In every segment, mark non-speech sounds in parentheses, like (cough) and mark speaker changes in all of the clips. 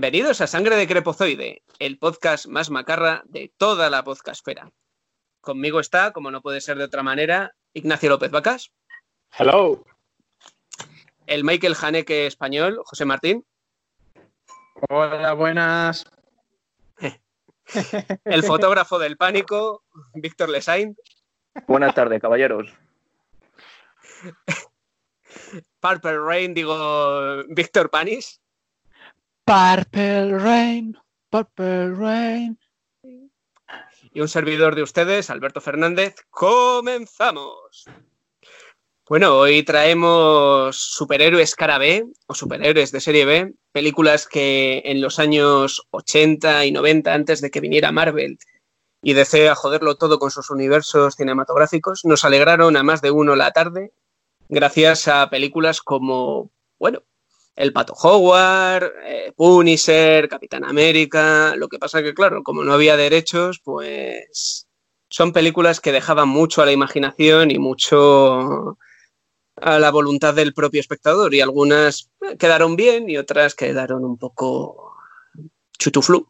Speaker 1: Bienvenidos a Sangre de Crepozoide, el podcast más macarra de toda la podcastfera. Conmigo está, como no puede ser de otra manera, Ignacio López Vacas.
Speaker 2: Hello.
Speaker 1: El Michael Haneke español, José Martín.
Speaker 2: Hola, buenas. (laughs)
Speaker 1: El fotógrafo del pánico, Víctor Lesain.
Speaker 3: Buenas tardes, caballeros.
Speaker 1: Purple Rain, digo, Víctor Panis.
Speaker 4: Purple Rain, Purple Rain.
Speaker 1: Y un servidor de ustedes, Alberto Fernández. ¡Comenzamos! Bueno, hoy traemos superhéroes cara B o superhéroes de serie B, películas que en los años 80 y 90, antes de que viniera Marvel y DC a joderlo todo con sus universos cinematográficos, nos alegraron a más de uno la tarde gracias a películas como, bueno, El Pato Howard, eh, Punisher, Capitán América. Lo que pasa que, claro, como no había derechos, pues son películas que dejaban mucho a la imaginación y mucho a la voluntad del propio espectador y algunas quedaron bien y otras quedaron un poco chutuflu.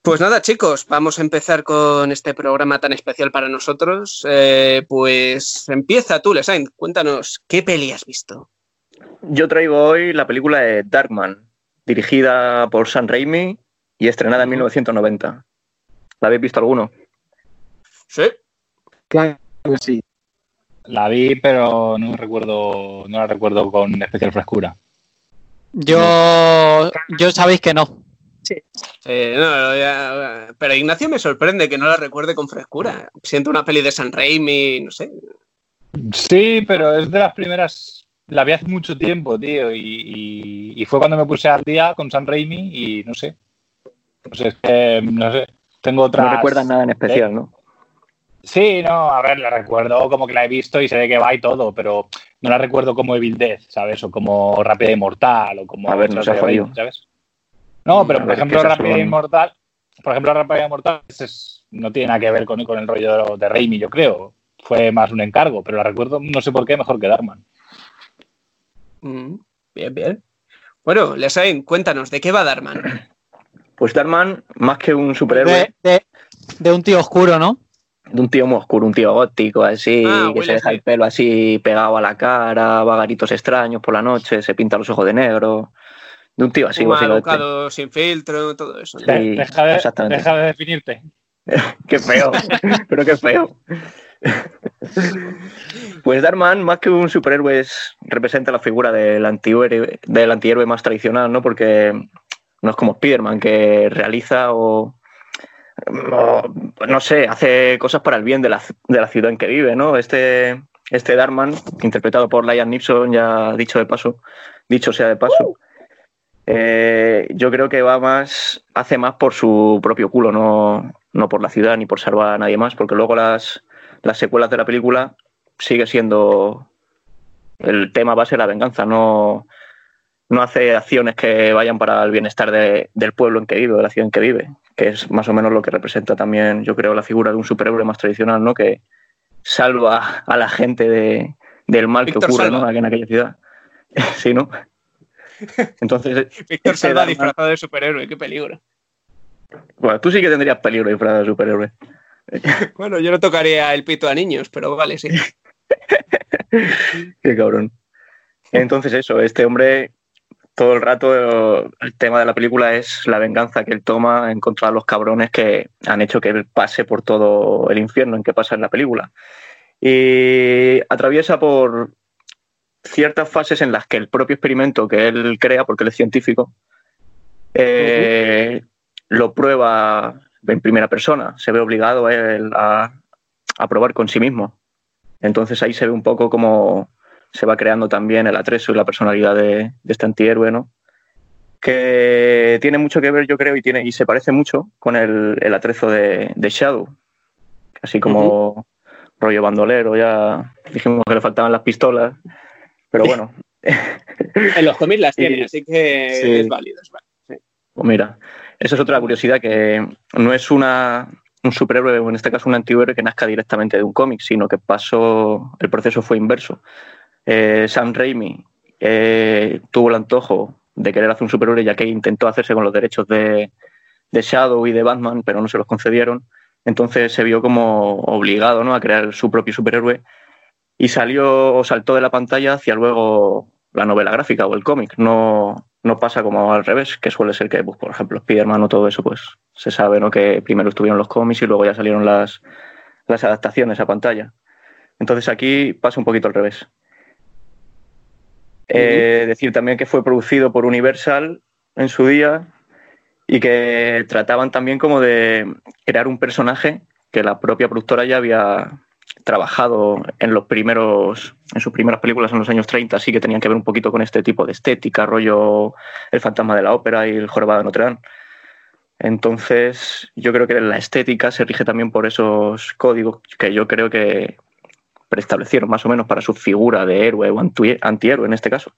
Speaker 1: Pues nada, chicos, vamos a empezar con este programa tan especial para nosotros. Eh, pues empieza tú, Lesain, cuéntanos, ¿qué peli has visto?
Speaker 3: Yo traigo hoy la película de Darkman, dirigida por Sam Raimi y estrenada en 1990. ¿La habéis visto alguno?
Speaker 1: Sí.
Speaker 2: Claro que sí. La vi, pero no recuerdo, no la recuerdo con especial frescura.
Speaker 4: Yo, yo sabéis que no.
Speaker 1: Sí. Eh, no, ya, pero Ignacio me sorprende que no la recuerde con frescura. Siento una peli de San Raimi, no sé.
Speaker 2: Sí, pero es de las primeras. La vi hace mucho tiempo, tío, y, y, y fue cuando me puse al día con San Raimi y no sé. No sé, es que, no sé. Tengo otras.
Speaker 3: No recuerdas nada en especial, ¿no?
Speaker 2: Sí, no, a ver, la recuerdo como que la he visto y sé de qué va y todo, pero no la recuerdo como Evil Death, ¿sabes? O como Rápida y Mortal, o como...
Speaker 3: A ver, no se ha jodido.
Speaker 2: ¿sabes? No, pero
Speaker 3: A
Speaker 2: por
Speaker 3: ver,
Speaker 2: ejemplo, Rápida y Mortal, por ejemplo, Rápida y Mortal es- no tiene nada que ver con, con el rollo de, de Raimi, yo creo. Fue más un encargo, pero la recuerdo, no sé por qué, mejor que Darkman.
Speaker 1: Mm, bien, bien. Bueno, Lesain, cuéntanos, ¿de qué va Darman? (clears throat)
Speaker 3: Pues Darkman, más que un superhéroe,
Speaker 4: De, de- de un tío oscuro, ¿no?
Speaker 3: de un tío muy oscuro, un tío gótico, así,
Speaker 1: Ah,
Speaker 3: que se deja el pelo así pegado a la cara, va a garitos extraños por la noche, se pinta los ojos de negro. De un tío así,
Speaker 1: alocado sin filtro, todo eso.
Speaker 3: Sí,
Speaker 2: deja, de, deja de definirte. (laughs)
Speaker 3: Qué feo, (laughs) pero qué feo. (laughs) Pues Darman, más que un superhéroe, es- representa la figura del antihéroe, del antihéroe más tradicional, ¿no? Porque no es como Spiderman, que realiza o, no sé, hace cosas para el bien de la, de la ciudad en que vive, ¿no? Este, este Darman, interpretado por Liam Neeson, ya dicho de paso, dicho sea de paso, eh, yo creo que va más, hace más por su propio culo, no, no por la ciudad ni por salvar a nadie más, porque luego las, las secuelas de la película sigue siendo el tema base de la venganza, no, no hace acciones que vayan para el bienestar de- del pueblo en que vive, de la ciudad en que vive, que es más o menos lo que representa también, yo creo, la figura de un superhéroe más tradicional, ¿no? Que salva a la gente de, del mal
Speaker 1: Víctor
Speaker 3: que ocurre. ¿no? en aquella ciudad. (laughs) sí, ¿no? Entonces, (laughs)
Speaker 1: Víctor (laughs) Salva disfrazado de superhéroe, qué peligro.
Speaker 3: bueno, tú sí que tendrías peligro disfrazado de superhéroe. (laughs)
Speaker 1: Bueno, yo no tocaría el pito a niños, pero vale, sí.
Speaker 3: Qué cabrón. Entonces eso, este hombre todo el rato el tema de la película es la venganza que él toma en contra de los cabrones que han hecho que él pase por todo el infierno en que pasa en la película. Y atraviesa por ciertas fases en las que el propio experimento que él crea, porque él es científico, eh, lo prueba en primera persona. Se ve obligado él a, a probar con sí mismo. Entonces ahí se ve un poco como se va creando también el atrezo y la personalidad de, de este antihéroe, ¿no? Que tiene mucho que ver, yo creo, y, tiene, y se parece mucho con el, el atrezo de, de Shadow. Así como rollo bandolero, ya dijimos que le faltaban las pistolas. Pero bueno, (laughs)
Speaker 1: En los cómics las (laughs) tiene,
Speaker 3: Y-
Speaker 1: así que
Speaker 3: sí.
Speaker 1: es válido. Es válido.
Speaker 3: Pues mira, esa es otra curiosidad que no es una, un superhéroe, o en este caso un antihéroe que nazca directamente de un cómic, sino que pasó, el proceso fue inverso. Eh, Sam Raimi eh, tuvo el antojo de querer hacer un superhéroe, ya que intentó hacerse con los derechos de, de Shadow y de Batman, pero no se los concedieron. Entonces se vio como obligado ¿no? a crear su propio superhéroe y salió o saltó de la pantalla hacia luego la novela gráfica o el cómic. No, no pasa como al revés, que suele ser que, pues, por ejemplo, Spider-Man o todo eso, pues se sabe ¿no? que primero estuvieron los cómics y luego ya salieron las, las adaptaciones a pantalla. Entonces aquí pasa un poquito al revés. Eh, decir también que fue producido por Universal en su día y que trataban también como de crear un personaje que la propia productora ya había trabajado en los primeros en sus primeras películas en los años 30 así que tenían que ver un poquito con este tipo de estética rollo el fantasma de la ópera y el jorobado de Notre Dame. Entonces yo creo que la estética se rige también por esos códigos que yo creo que preestablecieron más o menos para su figura de héroe o antihéroe en este caso.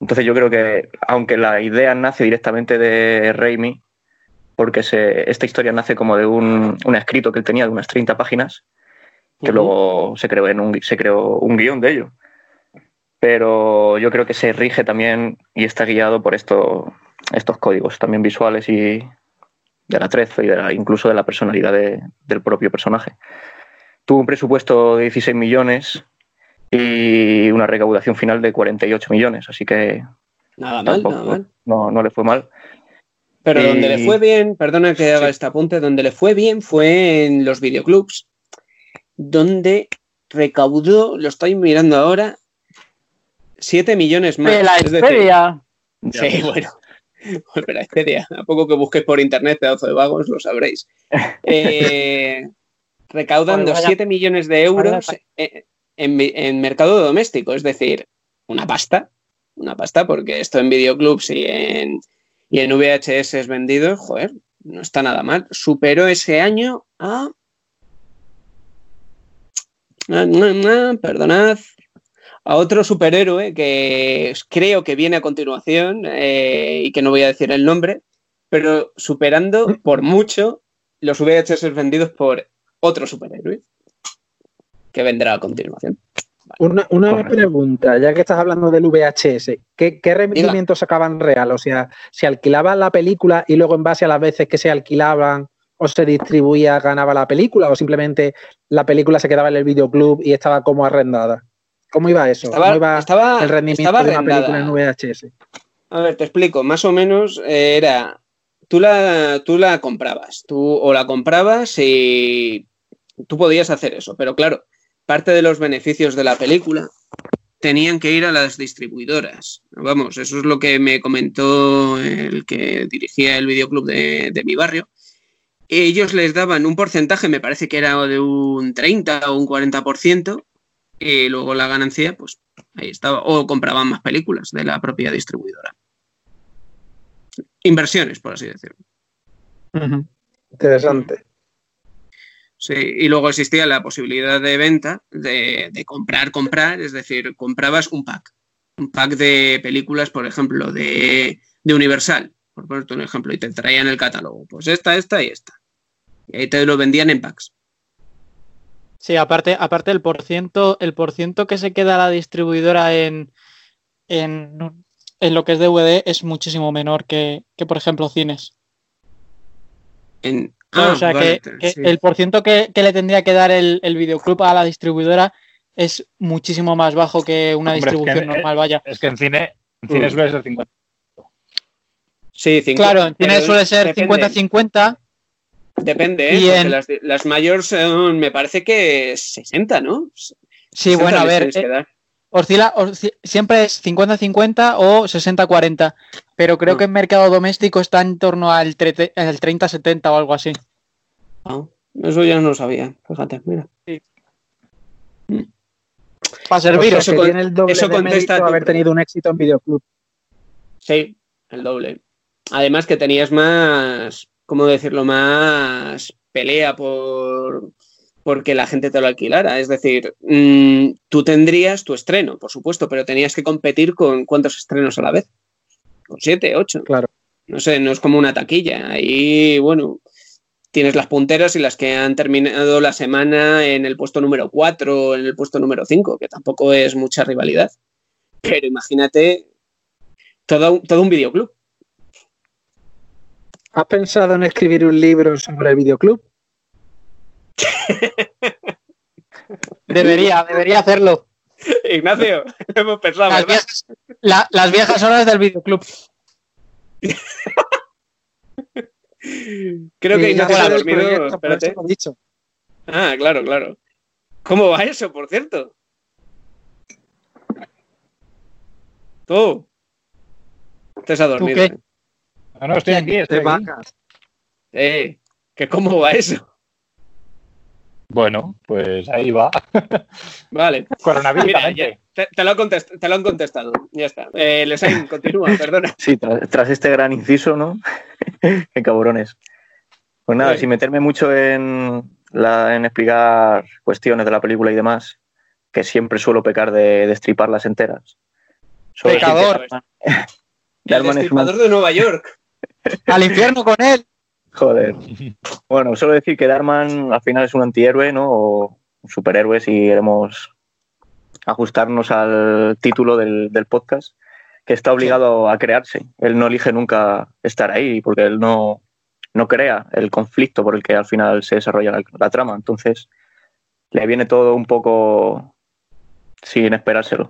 Speaker 3: Entonces yo creo que, aunque la idea nace directamente de Raimi, porque se, esta historia nace como de un, un, escrito que él tenía de unas 30 páginas, que uh -huh. luego se creó, en un, se creó un guion de ello. Pero yo creo que se rige también y está guiado por esto, estos códigos también visuales y del atrezo y de la, incluso de la personalidad de, del propio personaje. Tuvo un presupuesto de 16 millones y una recaudación final de 48 millones, así que
Speaker 1: nada mal, nada mal.
Speaker 3: No, no, le fue mal.
Speaker 1: Pero y... donde le fue bien, perdona que haga sí. este apunte, donde le fue bien fue en los videoclubs, donde recaudó, lo estoy mirando ahora, 7 millones más.
Speaker 4: De la
Speaker 1: es
Speaker 4: Expedia.
Speaker 1: Sí, (laughs) bueno. La Expedia. A poco que busquéis por internet, pedazo de vagos, lo sabréis. (laughs) Eh, recaudando bueno, 7 millones de euros en, en, mercado doméstico, es decir, una pasta, una pasta, porque esto en videoclubs y en, y en VHS vendidos, joder, no está nada mal. Superó ese año a. Perdonad. A otro superhéroe que creo que viene a continuación eh, y que no voy a decir el nombre, pero superando por mucho los VHS vendidos por otro superhéroe que vendrá a continuación.
Speaker 5: Una, una pregunta, ya que estás hablando del VHS, ¿qué, qué rendimiento sacaban real? O sea, ¿se alquilaba la película y luego en base a las veces que se alquilaban o se distribuía ganaba la película o simplemente la película se quedaba en el videoclub y estaba como arrendada? ¿Cómo iba eso?
Speaker 1: Estaba,
Speaker 5: ¿Cómo iba
Speaker 1: estaba,
Speaker 5: el rendimiento de una película en VHS?
Speaker 1: A ver, te explico. Más o menos era, tú la, tú la comprabas, tú o la comprabas y tú podías hacer eso, pero claro, parte de los beneficios de la película tenían que ir a las distribuidoras. Vamos, eso es lo que me comentó el que dirigía el videoclub de, de, mi barrio. Ellos les daban un porcentaje, me parece que era de un 30 o un 40%, y luego la ganancia, pues ahí estaba, o compraban más películas de la propia distribuidora. Inversiones, por así decirlo.
Speaker 5: Uh -huh. Interesante.
Speaker 1: Sí, y luego existía la posibilidad de venta, de, de, comprar, comprar, es decir, comprabas un pack. Un pack de películas, por ejemplo, de, de Universal, por ponerte un ejemplo, y te traían el catálogo. Pues esta, esta y esta. Y ahí te lo vendían en packs.
Speaker 4: Sí, aparte, aparte el porciento, el porciento que se queda la distribuidora en, en, en lo que es DVD es muchísimo menor que, que por ejemplo, cines.
Speaker 1: En,
Speaker 4: Ah, o sea, vale, que, que sí. el porciento que, que, le tendría que dar el, el, videoclub a la distribuidora es muchísimo más bajo que una Hombre, distribución
Speaker 2: es que,
Speaker 4: normal, vaya.
Speaker 2: Es que en cine, en cine uh. suele ser 50.
Speaker 1: Sí, 50.
Speaker 4: Claro, en suele ser 50-50.
Speaker 1: Depende, ¿eh?
Speaker 4: En...
Speaker 1: las, las mayores son, me parece que 60, ¿no?
Speaker 4: Sí, 60 bueno, a ver, eh, oscila, oscila, siempre es 50-50 o 60-40, pero creo no. que en mercado doméstico está en torno al 30-70 o algo así.
Speaker 1: Ah, eso ya no lo sabía, fíjate, mira. Sí.
Speaker 5: Para servir, o sea, eso, tiene el doble eso de contesta haber tenido un éxito en videoclub.
Speaker 1: Sí, el doble. Además que tenías más, ¿cómo decirlo? Más pelea por, porque la gente te lo alquilara. Es decir, mmm, tú tendrías tu estreno, por supuesto, pero tenías que competir con cuántos estrenos a la vez. Con siete, ocho.
Speaker 5: Claro.
Speaker 1: No sé, no es como una taquilla. Ahí, bueno, tienes las punteras y las que han terminado la semana en el puesto número cuatro o en el puesto número cinco, que tampoco es mucha rivalidad. Pero imagínate todo, todo un videoclub.
Speaker 5: ¿Has pensado en escribir un libro sobre el videoclub? (laughs)
Speaker 4: Debería, debería hacerlo.
Speaker 1: Ignacio, hemos pensado,
Speaker 4: Las viejas, la- las viejas horas del videoclub.
Speaker 1: Creo que Ignacio ha dormido. Espérate.
Speaker 5: dicho.
Speaker 1: Ah, claro, claro. ¿Cómo va eso, por cierto? Tú. Te has dormido.
Speaker 4: qué?
Speaker 2: No, no, estoy aquí, estoy aquí.
Speaker 1: Eh, que cómo va eso.
Speaker 2: Bueno, pues ahí va. (laughs)
Speaker 1: Vale.
Speaker 2: Coronavirus.
Speaker 1: Mira, ya- te, te lo te lo han contestado. Ya está. Eh, (laughs) continúa, perdona.
Speaker 3: Sí, tras, tras este gran inciso, ¿no? (laughs) Qué cabrones. Pues nada,
Speaker 1: Sí.
Speaker 3: sin meterme mucho en, la, en explicar cuestiones de la película y demás, que siempre suelo pecar de destriparlas enteras.
Speaker 4: Pecador.
Speaker 3: Darman-
Speaker 1: El
Speaker 3: Darman
Speaker 1: destripador de Nueva York.
Speaker 4: Al infierno con él.
Speaker 3: Joder. (laughs) Bueno, solo decir que Darman al final es un antihéroe, ¿no? O un superhéroe si queremos ajustarnos al título del, del podcast, que está obligado a crearse. Él no elige nunca estar ahí porque él no, no crea el conflicto por el que al final se desarrolla la, la trama. Entonces, le viene todo un poco sin esperárselo.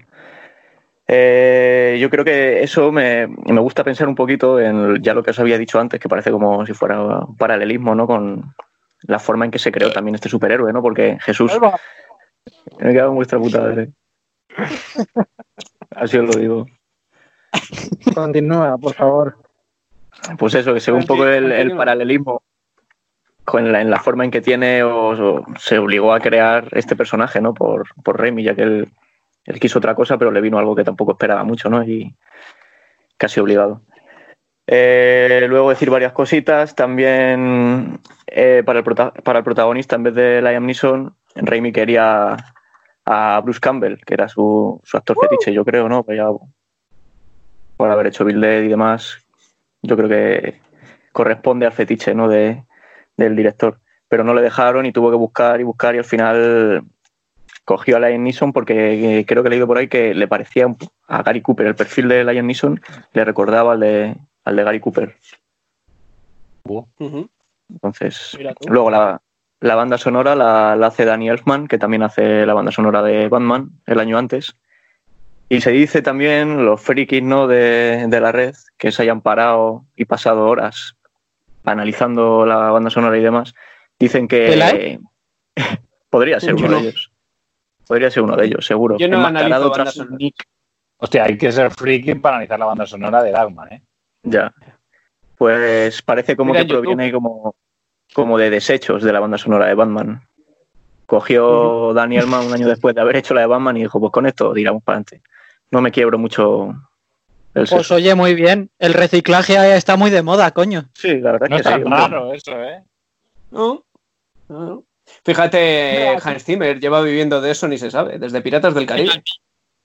Speaker 3: Eh, yo creo que eso me, me gusta pensar un poquito en ya lo que os había dicho antes, que parece como si fuera un paralelismo, ¿no? Con la forma en que se creó también este superhéroe, ¿no? Porque Jesús, me he quedado en vuestra puta madre. (laughs) Así os lo digo.
Speaker 5: Continúa, por favor.
Speaker 3: Pues eso, que se ve un poco el, paralelismo con la, en la forma en que tiene o, o se obligó a crear este personaje, ¿no? Por, por Raimi, ya que él, él quiso otra cosa, pero le vino algo que tampoco esperaba mucho, ¿no? Y casi obligado. Eh, luego decir varias cositas. También eh, para, el prota- para el protagonista, en vez de Liam Neeson, Raimi quería a Bruce Campbell, que era su, su actor fetiche, yo creo, ¿no? Ya, por haber hecho Bill Dead y demás, yo creo que corresponde al fetiche ¿no? de, del director. Pero no le dejaron y tuvo que buscar y buscar y al final cogió a Liam Neeson porque eh, creo que he leído por ahí que le parecía a Gary Cooper, el perfil de Liam Neeson le recordaba al de, al de Gary Cooper. Entonces, luego la, la banda sonora la, la hace Danny Elfman, que también hace la banda sonora de Batman el año antes. Y se dice también los frikis ¿no? de, de la red que se hayan parado y pasado horas analizando la banda sonora y demás, dicen
Speaker 4: ¿De la
Speaker 3: que (laughs) podría ser uno
Speaker 1: no.
Speaker 3: de ellos. Podría ser uno de ellos, seguro.
Speaker 1: Yo no analizo
Speaker 3: tras un nick.
Speaker 2: Hostia, hay que ser friki para analizar la banda sonora de Darkman, ¿eh?
Speaker 3: Ya. Pues parece como
Speaker 1: Mira
Speaker 3: que proviene como, como de desechos de la banda sonora de Batman. Cogió Danny Elfman un año después de haber hecho la de Batman y dijo, pues con esto tiramos para adelante. No me quiebro mucho el
Speaker 4: Pues oye, muy bien. El reciclaje está muy de moda, coño.
Speaker 3: Sí, la verdad
Speaker 2: No
Speaker 3: es que sí.
Speaker 2: raro eso, ¿eh?
Speaker 1: No, no. Fíjate, Hans Zimmer lleva viviendo de eso ni se sabe, desde Piratas del Caribe.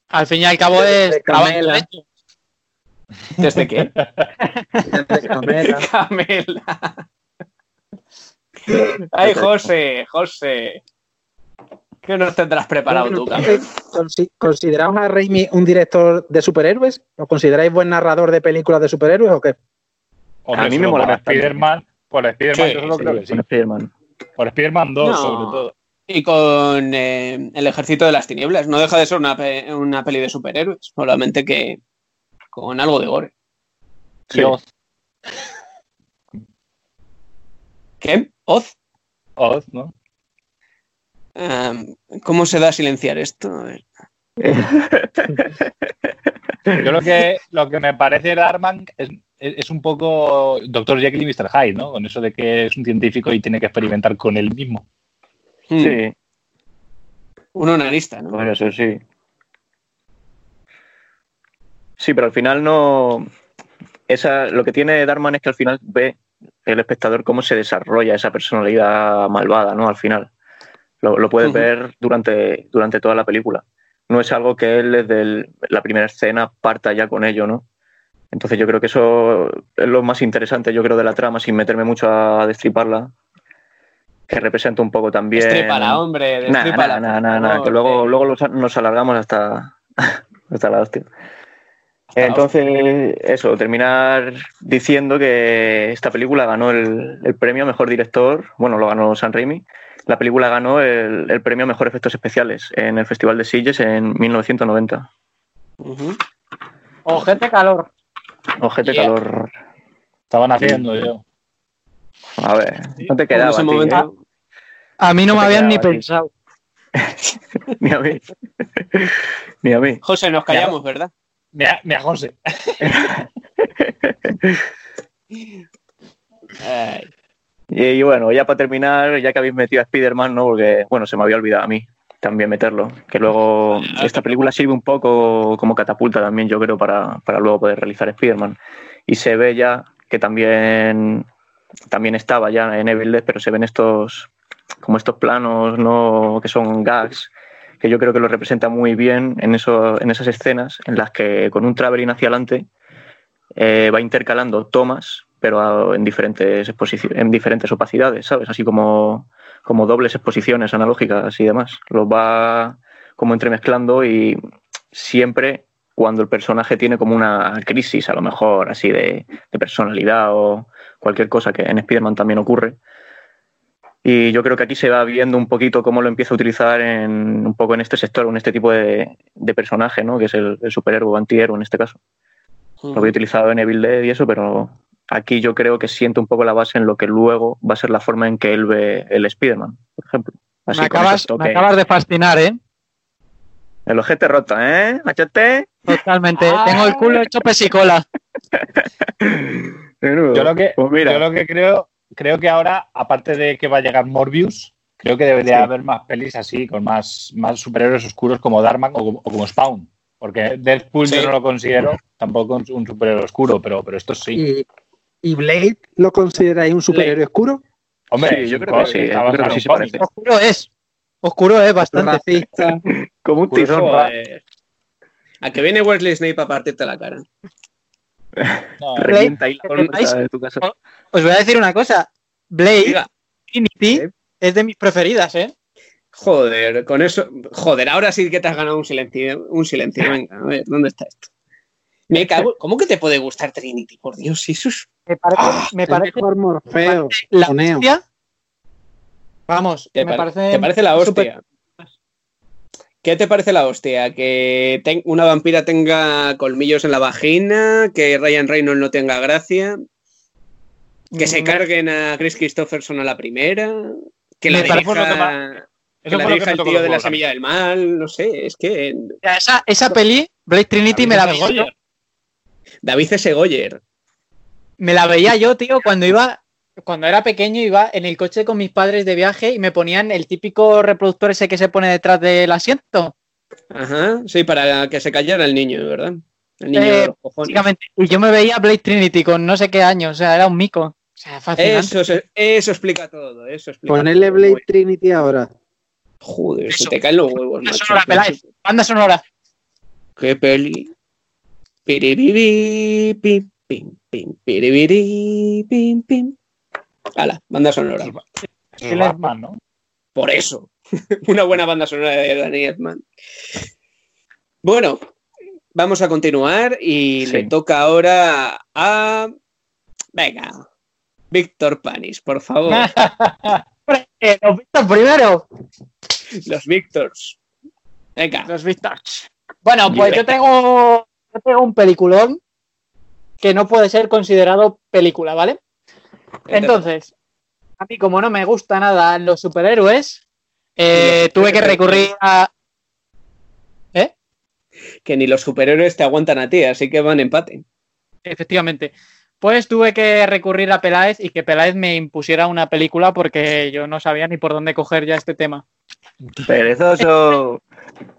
Speaker 4: Al fin y al cabo es
Speaker 5: Camela.
Speaker 1: ¿Desde qué?
Speaker 5: Desde Camela. (laughs)
Speaker 1: Camela. Ay, José, José. ¿Qué nos tendrás preparado tú, Camela?
Speaker 5: Consi- ¿Consideramos a Raimi un director de superhéroes? ¿Lo consideráis buen narrador de películas de superhéroes o qué?
Speaker 2: Hombre,
Speaker 3: A mí me mola
Speaker 2: por. Spider-Man, por Spider-Man
Speaker 1: Sí,
Speaker 2: yo solo
Speaker 3: Sí,
Speaker 2: creo que sí.
Speaker 3: Spider-Man.
Speaker 2: Por Spider-Man 2,
Speaker 1: No.
Speaker 2: sobre todo.
Speaker 1: Y con eh, El Ejército de las Tinieblas. No deja de ser una, pe- una peli de superhéroes, solamente que con algo de gore.
Speaker 3: Sí.
Speaker 2: Dios,
Speaker 1: ¿Qué? ¿Oz?
Speaker 2: Oz, ¿no?
Speaker 1: ¿Cómo se da a silenciar esto? A ver. (laughs)
Speaker 2: Yo lo que, lo que me parece Darkman es, es es un poco Dr. Jekyll y Mr. Hyde, ¿no? Con eso de que es un científico y tiene que experimentar con él mismo.
Speaker 1: Hmm,
Speaker 3: Sí,
Speaker 1: Un onanista, ¿no?
Speaker 3: podría ser, sí. Sí, pero al final no. Esa, lo que tiene Darman es que al final ve el espectador cómo se desarrolla esa personalidad malvada, ¿no? Al final. Lo, lo puedes ver durante, durante toda la película. No es algo que él desde el- la primera escena parta ya con ello, ¿no? Entonces yo creo que eso es lo más interesante, yo creo, de la trama, sin meterme mucho a destriparla, que representa un poco también...
Speaker 1: Destrípala, hombre,
Speaker 3: Nah,
Speaker 1: destrípala.
Speaker 3: nah, nah, nah, nah,
Speaker 1: favor,
Speaker 3: que luego, luego nos alargamos hasta, (laughs) hasta la hostia. Entonces, eso, terminar diciendo que esta película ganó el, el premio a Mejor Director, bueno, lo ganó San Raimi, la película ganó el, el premio a Mejor Efectos Especiales en el Festival de Sitges en 1990.
Speaker 1: Ujú.
Speaker 4: Ojete calor.
Speaker 3: Ojete
Speaker 1: Yeah.
Speaker 3: calor.
Speaker 2: Estaban haciendo yo.
Speaker 3: A ver, no te quedaba
Speaker 1: ese
Speaker 3: a ti,
Speaker 1: momento.
Speaker 3: ¿eh?
Speaker 4: A mí no
Speaker 3: No
Speaker 4: me habían ni pensado. (laughs)
Speaker 3: Ni a mí. (laughs) Ni a mí.
Speaker 1: José, nos callamos, ¿verdad?
Speaker 2: Mira, mira José. (laughs)
Speaker 1: Ay,
Speaker 3: Y, y bueno, ya para terminar, ya que habéis metido a Spider-Man, ¿no? Porque, bueno, se me había olvidado a mí también meterlo. Que luego
Speaker 1: Ah,
Speaker 3: esta película sirve un poco como catapulta también, yo creo, para, para luego poder realizar Spider-Man. Y se ve ya que también, también estaba ya en Evil Dead, pero se ven estos, como estos planos, ¿no? Que son gags, que yo creo que lo representa muy bien en, eso, en esas escenas en las que con un traveling hacia adelante eh, va intercalando tomas, pero a- en diferentes en diferentes opacidades, ¿sabes? Así como, como dobles exposiciones analógicas y demás. Los va como entremezclando y siempre cuando el personaje tiene como una crisis, a lo mejor así de, de personalidad o cualquier cosa que en Spider-Man también ocurre. Y yo creo que aquí se va viendo un poquito cómo lo empieza a utilizar en un poco en este sector, en este tipo de, de personaje, ¿no? Que es el, el superhéroe o antihéroe en este caso. Lo había utilizado en Evil Dead y eso, pero aquí yo creo que siente un poco la base en lo que luego va a ser la forma en que él ve el Spider-Man, por ejemplo. Así
Speaker 4: Me acabas, me de fascinar, ¿eh?
Speaker 3: El ojete roto, ¿eh? Machete.
Speaker 4: Totalmente.
Speaker 2: Ah.
Speaker 4: Tengo el culo hecho pesicola. (laughs)
Speaker 3: Menudo.
Speaker 2: Yo lo que,
Speaker 3: Pues mira,
Speaker 2: yo lo que creo, creo que ahora, aparte de que va a llegar Morbius, creo que debería
Speaker 3: Sí.
Speaker 2: haber más pelis así, con más, más superhéroes oscuros como Darkman o, como- o como Spawn. Porque Deadpool
Speaker 1: Sí.
Speaker 2: yo no lo considero tampoco un, un superhéroe oscuro, pero, pero esto sí.
Speaker 5: ¿Y, Blade lo consideráis un superhéroe oscuro?
Speaker 2: Hombre,
Speaker 3: Sí, yo creo que sí, yo creo que sí parece.
Speaker 4: Oscuro es. Oscuro es bastante.
Speaker 5: Racista.
Speaker 3: como un tizón.
Speaker 1: A que viene Wesley Snape a partirte la cara. (laughs)
Speaker 2: No,
Speaker 3: revienta ahí la de tu casa.
Speaker 4: Os voy a decir una cosa. Blade,
Speaker 1: Diga.
Speaker 4: Trinity,
Speaker 3: Sí.
Speaker 4: es de mis preferidas, ¿eh?
Speaker 1: Joder, con eso. Joder, ahora sí que te has ganado un silencio. Un silencio. (laughs) Venga, a ver, ¿dónde está esto? Me cago. ¿Cómo que te puede gustar Trinity? Por Dios, eso es.
Speaker 4: Me parece,
Speaker 1: Ah,
Speaker 4: me parece
Speaker 5: mejor Morfeo.
Speaker 4: la hostia. Vamos,
Speaker 1: ¿Te,
Speaker 4: me
Speaker 1: pare-
Speaker 4: parece.
Speaker 1: te parece la hostia? ¿Qué te parece la hostia? ¿Que ten- una vampira tenga colmillos en la vagina? ¿Que Ryan Reynolds no tenga gracia? ¿Que se
Speaker 4: Mm,
Speaker 1: carguen a Chris Christopherson a la primera? ¿Que la
Speaker 4: Me parece
Speaker 1: dirija,
Speaker 2: que
Speaker 1: la dirija el tío de la semilla del mal? No sé, es que
Speaker 4: Esa, esa peli, Blade Trinity, me la, yo,
Speaker 2: Goyer.
Speaker 1: David C. Goyer.
Speaker 4: me la veía yo, tío, cuando iba. Cuando era pequeño iba en el coche con mis padres de viaje y me ponían el típico reproductor ese que se pone detrás del asiento.
Speaker 1: Ajá, sí, para que se callara el niño, ¿verdad? El niño
Speaker 4: Eh,
Speaker 1: de los cojones.
Speaker 4: Básicamente. Y yo me veía Blade Trinity con no sé qué años, o sea, era un mico. O sea, fascinante.
Speaker 1: Eso, se- eso explica todo, eso explica
Speaker 5: Ponerle
Speaker 1: todo.
Speaker 5: Blade Trinity ahora.
Speaker 1: Joder, se
Speaker 4: Eso.
Speaker 1: te caen los huevos,
Speaker 4: Banda
Speaker 1: macho.
Speaker 4: sonora, Peláez. Banda sonora.
Speaker 1: ¿Qué peli? Piribiri, pim, pim, pim, piribiri, pim, pim. Ala, banda sonora.
Speaker 2: Es Batman, ¿no?
Speaker 1: Por eso. (laughs) Una buena banda sonora de Danny Elfman. Bueno, vamos a continuar y
Speaker 3: Sí.
Speaker 1: le toca ahora a. Venga, Víctor Panis, por favor. (laughs)
Speaker 4: Los Victors primero.
Speaker 1: Los Víctors. Venga.
Speaker 4: Los Victors. Bueno, pues yo tengo, yo tengo un peliculón que no puede ser considerado película, ¿vale? Entonces, a mí como no me gusta nada los superhéroes, eh, tuve que recurrir a... ¿Eh?
Speaker 1: que ni los superhéroes te aguantan a ti, así que van empate.
Speaker 4: Efectivamente. Pues tuve que recurrir a Peláez y que Peláez me impusiera una película porque yo no sabía ni por dónde coger ya este tema.
Speaker 3: Perezoso.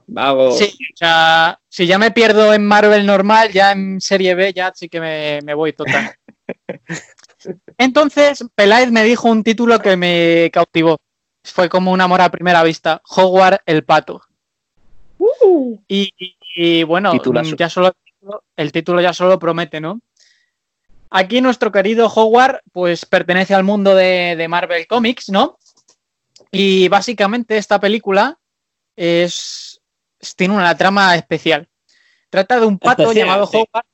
Speaker 1: Vago.
Speaker 4: Sí, o sea, si ya me pierdo en Marvel normal, ya en Serie B ya sí que me, me voy total. (laughs) Entonces, Peláez me dijo un título que me cautivó. Fue como un amor a primera vista. Howard el pato. Y, y- y, bueno,
Speaker 3: Titulazo.
Speaker 4: ya solo el título ya solo promete, ¿no? Aquí nuestro querido Howard, pues pertenece al mundo de, de Marvel Comics, ¿no? Y básicamente esta película es, tiene una trama especial. Trata de un pato
Speaker 1: Especial,
Speaker 4: llamado
Speaker 1: sí.
Speaker 4: Howard.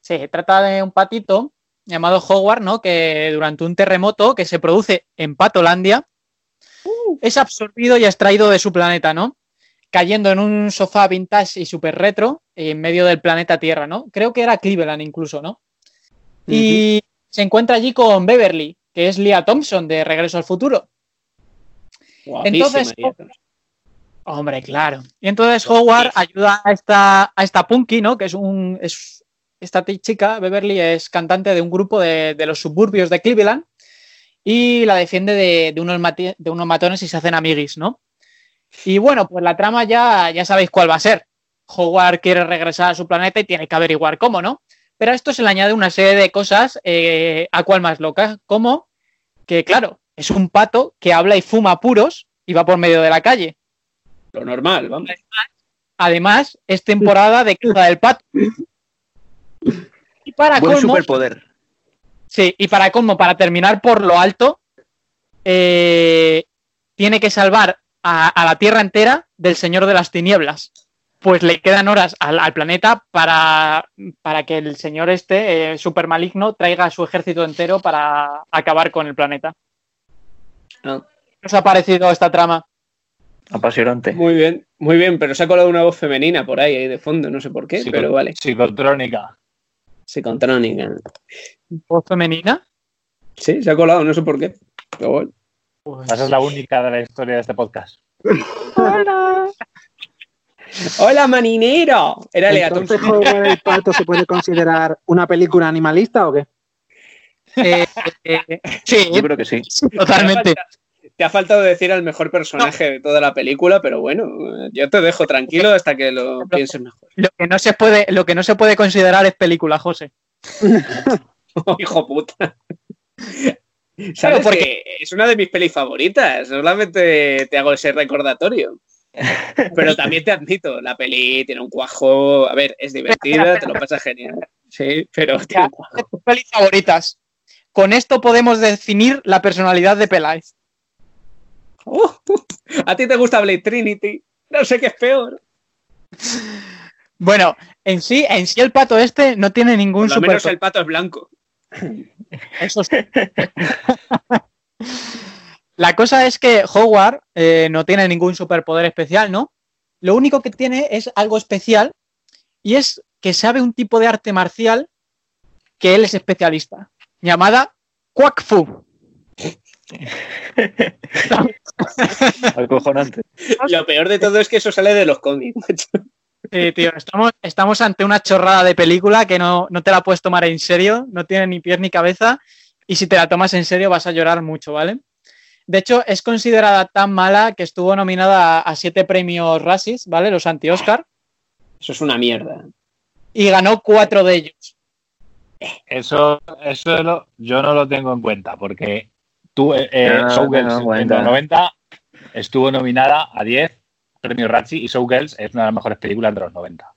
Speaker 4: se trata de un patito llamado Howard, ¿no? Que durante un terremoto que se produce en Patolandia es absorbido y extraído de su planeta, ¿no? Cayendo en un sofá vintage y súper retro en medio del planeta Tierra, ¿no? Creo que era Cleveland incluso, ¿no? Y se encuentra allí con Beverly, que es Leah Thompson de Regreso al Futuro. Entonces. Hombre, claro. Y entonces Howard ayuda a esta, a esta Punky, ¿no? Que es un. Es, esta chica, Beverly, es cantante de un grupo de, de los suburbios de Cleveland y la defiende de, de unos, mati- de unos matones y se hacen amiguis, ¿no? Y bueno, pues la trama ya, ya sabéis cuál va a ser. Howard quiere regresar a su planeta y tiene que averiguar cómo, ¿no? Pero a esto se le añade una serie de cosas eh, a cual más locas, como que, claro, es un pato que habla y fuma puros y va por medio de la calle.
Speaker 1: Lo normal, vamos.
Speaker 4: Además, es temporada de caza del pato. Y para
Speaker 3: Buen
Speaker 4: colmo,
Speaker 3: superpoder.
Speaker 4: sí, y para colmo, para terminar por lo alto, eh, tiene que salvar a, a la Tierra entera del Señor de las Tinieblas. Pues le quedan horas al, al planeta para, para que el señor este, eh, super maligno, traiga a su ejército entero para acabar con el planeta.
Speaker 1: Ah.
Speaker 4: ¿Qué os ha parecido esta trama?
Speaker 3: Apasionante.
Speaker 1: Muy bien, muy bien, pero se ha colado una voz femenina por ahí, ahí de fondo, no sé por qué,
Speaker 2: Psico-
Speaker 1: pero vale.
Speaker 2: Psicotrónica.
Speaker 1: Psicotrónica.
Speaker 4: ¿Voz femenina?
Speaker 1: Sí, se ha colado, no sé por qué. Pero bueno.
Speaker 4: Pues-
Speaker 2: Esa es la única de la historia de este podcast.
Speaker 1: ¡Hola, maninero! Era Lea
Speaker 5: Entonces,
Speaker 1: Thompson.
Speaker 5: Howard el Pato se puede considerar una película animalista o qué?
Speaker 4: Eh, eh, sí,
Speaker 3: Yo creo que sí.
Speaker 4: totalmente.
Speaker 1: Te ha, falta- te ha faltado decir al mejor personaje de toda la película, pero bueno, yo te dejo tranquilo hasta que lo pienses mejor.
Speaker 4: Lo que no se puede, lo que no se puede considerar es película, José.
Speaker 1: Oh, (laughs) hijo puta. ¿Sabes?
Speaker 4: porque-
Speaker 1: que es una de mis pelis favoritas. Solamente te hago ese recordatorio. Pero también te admito, la peli tiene un cuajo. A ver, es divertida, te lo pasas genial. Sí, pero tiene un cuajo.
Speaker 4: Tus pelis favoritas. Con esto podemos definir la personalidad de Peláez.
Speaker 1: Uh, a ti te gusta Blade Trinity. No sé qué es peor.
Speaker 4: Bueno, en sí, en sí el pato este no tiene ningún
Speaker 1: Por lo
Speaker 4: super.
Speaker 1: menos el pato es blanco.
Speaker 4: Eso es- La cosa es que Howard eh, no tiene ningún superpoder especial, ¿no? Lo único que tiene es algo especial y es que sabe un tipo de arte marcial que él es especialista, llamada Quack Fu. (laughs)
Speaker 3: Acojonante.
Speaker 1: Lo peor de todo es que eso sale de los cómics.
Speaker 4: Sí, tío, estamos, estamos ante una chorrada de película que no, no te la puedes tomar en serio, no tiene ni pies ni cabeza, y si te la tomas en serio vas a llorar mucho, ¿vale? De hecho, es considerada tan mala que estuvo nominada a, a siete premios Razzies, ¿vale? Los anti-Oscar,
Speaker 1: Eso es una mierda.
Speaker 4: y ganó cuatro de ellos.
Speaker 2: Eso, eso lo- yo no lo tengo en cuenta porque tú, eh, eh,
Speaker 3: No, no,
Speaker 2: Showgirls
Speaker 3: no,
Speaker 2: en los 90 estuvo nominada a 10 premios Razzie y Showgirls es una de las mejores películas de los 90.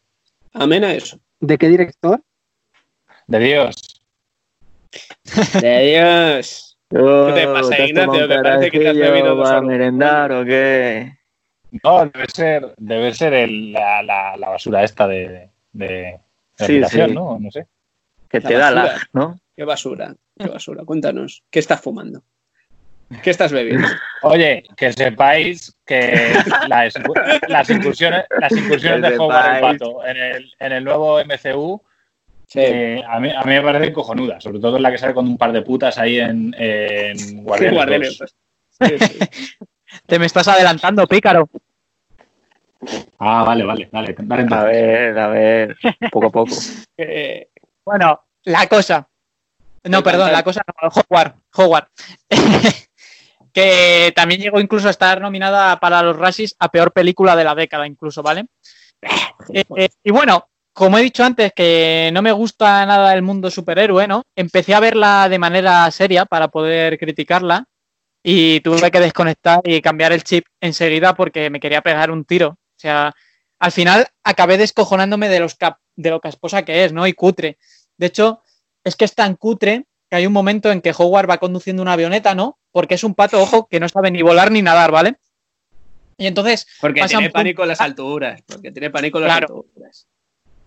Speaker 1: Amén a eso.
Speaker 5: ¿De qué director?
Speaker 2: De Dios.
Speaker 1: De Dios. (laughs)
Speaker 3: ¿Qué
Speaker 1: te pasa, Ignacio? Que parece que te has bebido dos
Speaker 3: ¿Va a merendar o qué?
Speaker 2: No, debe ser, debe ser el- la, la- la basura esta de, de, de la
Speaker 3: Sí,
Speaker 2: habitación,
Speaker 3: sí.
Speaker 2: ¿no? No sé.
Speaker 3: Que
Speaker 1: La
Speaker 3: te da lag, ¿no?
Speaker 1: Qué basura. Qué basura. Cuéntanos. ¿Qué estás fumando? ¿Qué estás bebiendo?
Speaker 2: Oye, que sepáis que las, las incursiones, las incursiones de Howard el. Pato en el, en el nuevo MCU
Speaker 1: Sí.
Speaker 2: eh, a, mí, a mí me parecen cojonudas, sobre todo en la que sale con un par de putas ahí en, en Guardianes
Speaker 1: guardianes.
Speaker 2: 2.
Speaker 1: Sí, sí. (laughs)
Speaker 4: Te me estás adelantando, pícaro.
Speaker 2: Ah, vale, vale, dale, dale
Speaker 3: A ver, a ver, poco a poco. (laughs)
Speaker 1: Eh,
Speaker 4: Bueno, la cosa. No, perdón, la cosa no, Howard. Howard. (laughs) que también llegó incluso a estar nominada para los Razzies a peor película de la década, incluso, ¿vale? Eh, eh, y bueno, como he dicho antes, que no me gusta nada el mundo superhéroe, ¿no? Empecé a verla de manera seria para poder criticarla y tuve que desconectar y cambiar el chip enseguida porque me quería pegar un tiro. O sea, al final acabé descojonándome de, los cap- de lo casposa que es, ¿no? Y cutre. De hecho, es que es tan cutre que hay un momento en que Howard va conduciendo una avioneta, ¿no? Porque es un pato, ojo, que no sabe ni volar ni nadar, ¿vale? Y entonces
Speaker 1: porque tiene pánico en las alturas. Porque tiene pánico en las
Speaker 4: Claro.
Speaker 1: alturas.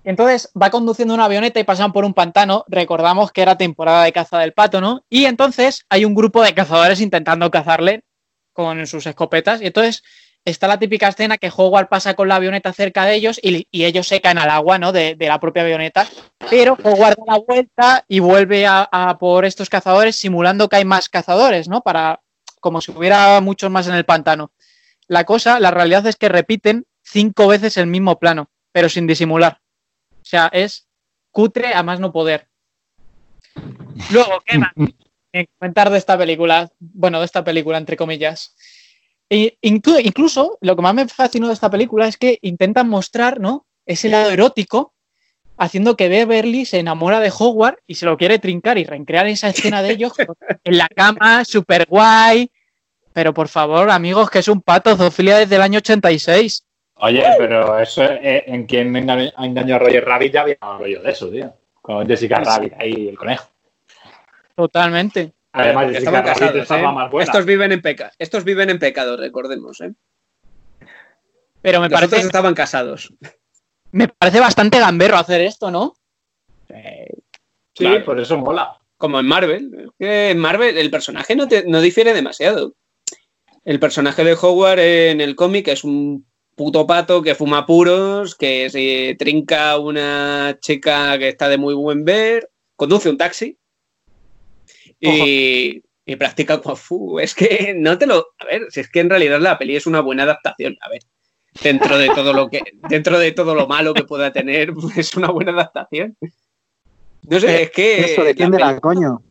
Speaker 4: Entonces va conduciendo una avioneta y pasan por un pantano. Recordamos que era temporada de caza del pato, ¿no? Y entonces hay un grupo de cazadores intentando cazarle con sus escopetas. Y entonces está la típica escena que Howard pasa con la avioneta cerca de ellos y, y ellos se caen al agua, ¿no? De, de, la propia avioneta. Pero Howard da la vuelta y vuelve a, a, por estos cazadores simulando que hay más cazadores, ¿no? Para como si hubiera muchos más en el pantano. La cosa, la realidad es que repiten cinco veces el mismo plano, pero sin disimular. O sea, es cutre a más no poder. Luego, ¿qué más? (laughs) comentar de esta película, bueno, de esta película, entre comillas. E incluso, lo que más me fascinó de esta película es que intentan mostrar, ¿no? Ese lado erótico, haciendo que Beverly se enamora de Howard y se lo quiere trincar y recrear esa escena de ellos (laughs) en la cama, súper guay. Pero por favor, amigos, que es un pato, zoofilia desde el año 86.
Speaker 2: Oye, pero eso eh, en quien engañó, engañó a Roger Rabbit ya había rollo de eso, tío. Con Jessica sí. Rabbit ahí el conejo.
Speaker 4: Totalmente.
Speaker 1: Además, Rabbit casados, estaba ¿eh? más buena. Estos viven en pecado. Estos viven en pecado, recordemos, ¿eh?
Speaker 4: Pero me
Speaker 1: Los
Speaker 4: parece.
Speaker 1: estaban casados.
Speaker 4: Me parece bastante gamberro hacer esto, ¿no?
Speaker 2: Sí, claro. por eso mola.
Speaker 1: Como en Marvel. Que en Marvel el personaje no, te, no difiere demasiado. El personaje de Howard en el cómic es un puto pato que fuma puros, que se trinca una chica que está de muy buen ver, conduce un taxi y, y, practica Kung Fu. Es que no te lo. A ver, si es que en realidad la peli es una buena adaptación. A ver, dentro de todo lo que. (laughs) Dentro de todo lo malo que pueda tener, (laughs) es una buena adaptación. No sé, es que.
Speaker 5: Eso depende de la coño.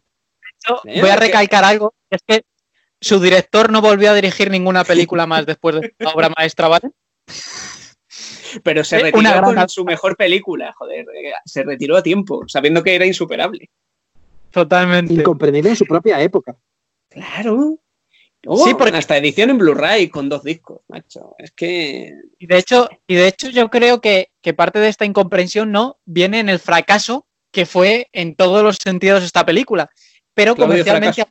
Speaker 4: Yo voy a recalcar algo, es que su director no volvió a dirigir ninguna película más después de la obra maestra, ¿vale?
Speaker 1: Pero se retiró una con su mejor película, joder. Se retiró a tiempo, sabiendo que era insuperable.
Speaker 4: Totalmente.
Speaker 5: Incomprendible en su propia época.
Speaker 1: Claro. Oh, sí, porque hasta edición en Blu-ray con dos discos, macho. Es que.
Speaker 4: Y de hecho, y de hecho yo creo que, que, parte de esta incomprensión no viene en el fracaso que fue en todos los sentidos esta película. Pero Claudio comercialmente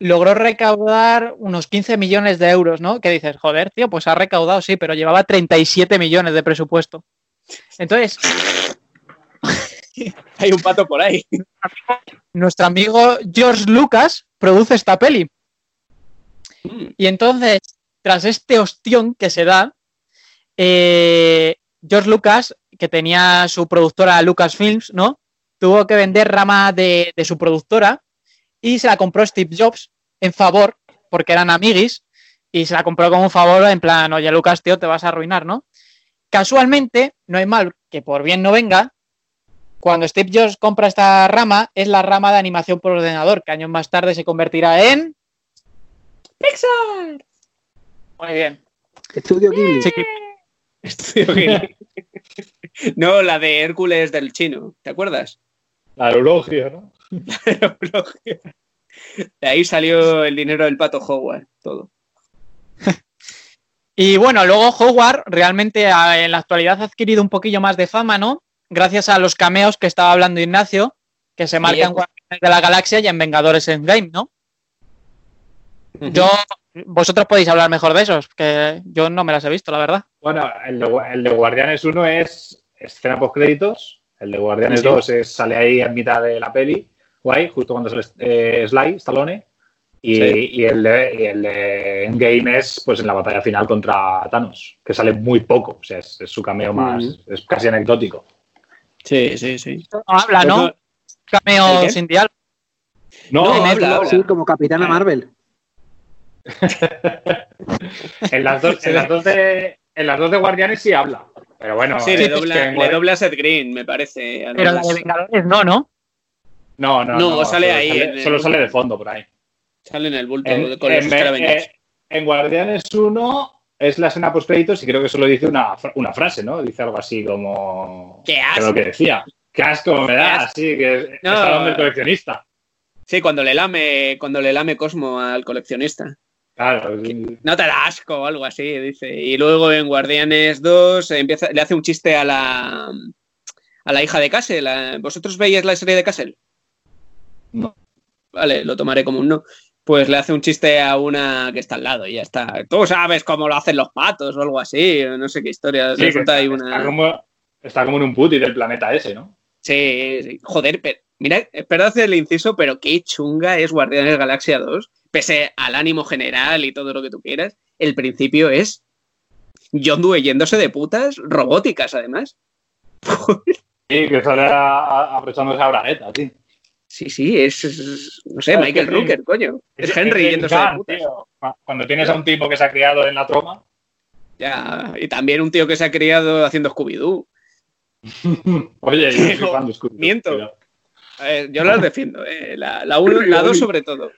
Speaker 4: logró recaudar unos 15 millones de euros, ¿no? Que dices, joder, tío, pues ha recaudado, sí, pero llevaba 37 millones de presupuesto. Entonces. (laughs)
Speaker 1: Hay un pato por ahí.
Speaker 4: Nuestro amigo George Lucas produce esta peli. Y entonces, tras este ostión que se da, eh, George Lucas, que tenía su productora Lucasfilms, ¿no? Tuvo que vender rama de, de su productora y se la compró Steve Jobs en favor, porque eran amiguis, y se la compró como un favor en plan, oye Lucas, tío, te vas a arruinar, ¿no? Casualmente, no hay mal que por bien no venga, cuando Steve Jobs compra esta rama, es la rama de animación por ordenador, que años más tarde se convertirá en... Pixar. Muy bien.
Speaker 5: Estudio Ghibli.
Speaker 4: Sí,
Speaker 1: Estudio Ghibli. (laughs) no, la de Hércules del chino, ¿te acuerdas?
Speaker 2: La eulogio, ¿no? (laughs)
Speaker 1: De ahí salió el dinero del pato Howard, todo. (laughs)
Speaker 4: y bueno, luego Howard realmente en la actualidad ha adquirido un poquillo más de fama, ¿no? Gracias a los cameos que estaba hablando Ignacio, que se marcan en Guardianes de la Galaxia y en Vengadores Endgame, ¿no? Uh -huh. Yo, vosotros podéis hablar mejor de esos, que yo no me las he visto, la verdad.
Speaker 2: Bueno, el de, el de Guardianes 1 es escena post créditos, el de Guardianes sí. 2 es, sale ahí en mitad de la peli, guay, justo cuando sale eh, Sly, Stallone. Y, sí. y, el de, y, el de, Endgame es pues en la batalla final contra Thanos, que sale muy poco, o sea, es, es su cameo más, mm. es casi anecdótico.
Speaker 1: Sí, sí, sí.
Speaker 4: No habla, ¿no? Cameo sin diálogo.
Speaker 5: No, no habla, habla, Sí, como Capitana Marvel. (laughs)
Speaker 2: en, las dos, en, las dos de, en las dos de Guardianes sí habla. Pero bueno,
Speaker 1: sí, le dobla, le dobla a Seth Green, me parece.
Speaker 4: Pero la de Vengadores no, ¿no?
Speaker 2: No, no,
Speaker 1: no. no sale
Speaker 2: solo
Speaker 1: ahí.
Speaker 2: Sale, solo sale de fondo por ahí.
Speaker 1: Sale en el bulto
Speaker 2: en,
Speaker 1: con
Speaker 2: en,
Speaker 1: los
Speaker 2: en, en Guardianes 1 es la escena post créditos y creo que solo dice una, una frase, ¿no? Dice algo así como.
Speaker 1: ¡Qué asco!
Speaker 2: lo que decía. ¡Qué asco me da! Así que no. está hablando el coleccionista.
Speaker 1: Sí, cuando le lame, cuando le lame Cosmo al coleccionista.
Speaker 2: Claro.
Speaker 1: No te da asco o algo así, dice. Y luego en Guardianes 2 empieza, le hace un chiste a la a la hija de Castle. ¿Vosotros veis la serie de Castle?
Speaker 2: No.
Speaker 1: Vale, lo tomaré como un no. Pues le hace un chiste a una que está al lado y ya está. Tú sabes cómo lo hacen los patos o algo así. No sé qué historia.
Speaker 2: Sí, está,
Speaker 1: hay una...
Speaker 2: está, como, Está como en un puti del planeta ese, ¿no?
Speaker 1: Sí, sí. joder, pero, mira, espero hacer el inciso, pero qué chunga es Guardianes Galaxia 2. Pese al ánimo general y todo lo que tú quieras, el principio es John yéndose de putas robóticas, además.
Speaker 2: Sí, que sale a- a- aprovechándose a Bragueta, tío.
Speaker 1: Sí, sí, es, es- no sé,
Speaker 2: Es
Speaker 1: Michael
Speaker 2: que sí.
Speaker 1: Rooker, coño. Es Henry
Speaker 2: James
Speaker 1: yéndose de
Speaker 2: Gunn,
Speaker 1: putas.
Speaker 2: tío. Cuando tienes a un tipo que se ha criado en la troma,
Speaker 1: Ya, y también un tío que se ha criado haciendo Scooby-Doo. (laughs)
Speaker 2: oye, yo soy (laughs) fan de Scooby-Doo,
Speaker 1: Miento.
Speaker 2: cuidado.
Speaker 1: Yo las defiendo, eh, la, la, uno, la dos sobre todo.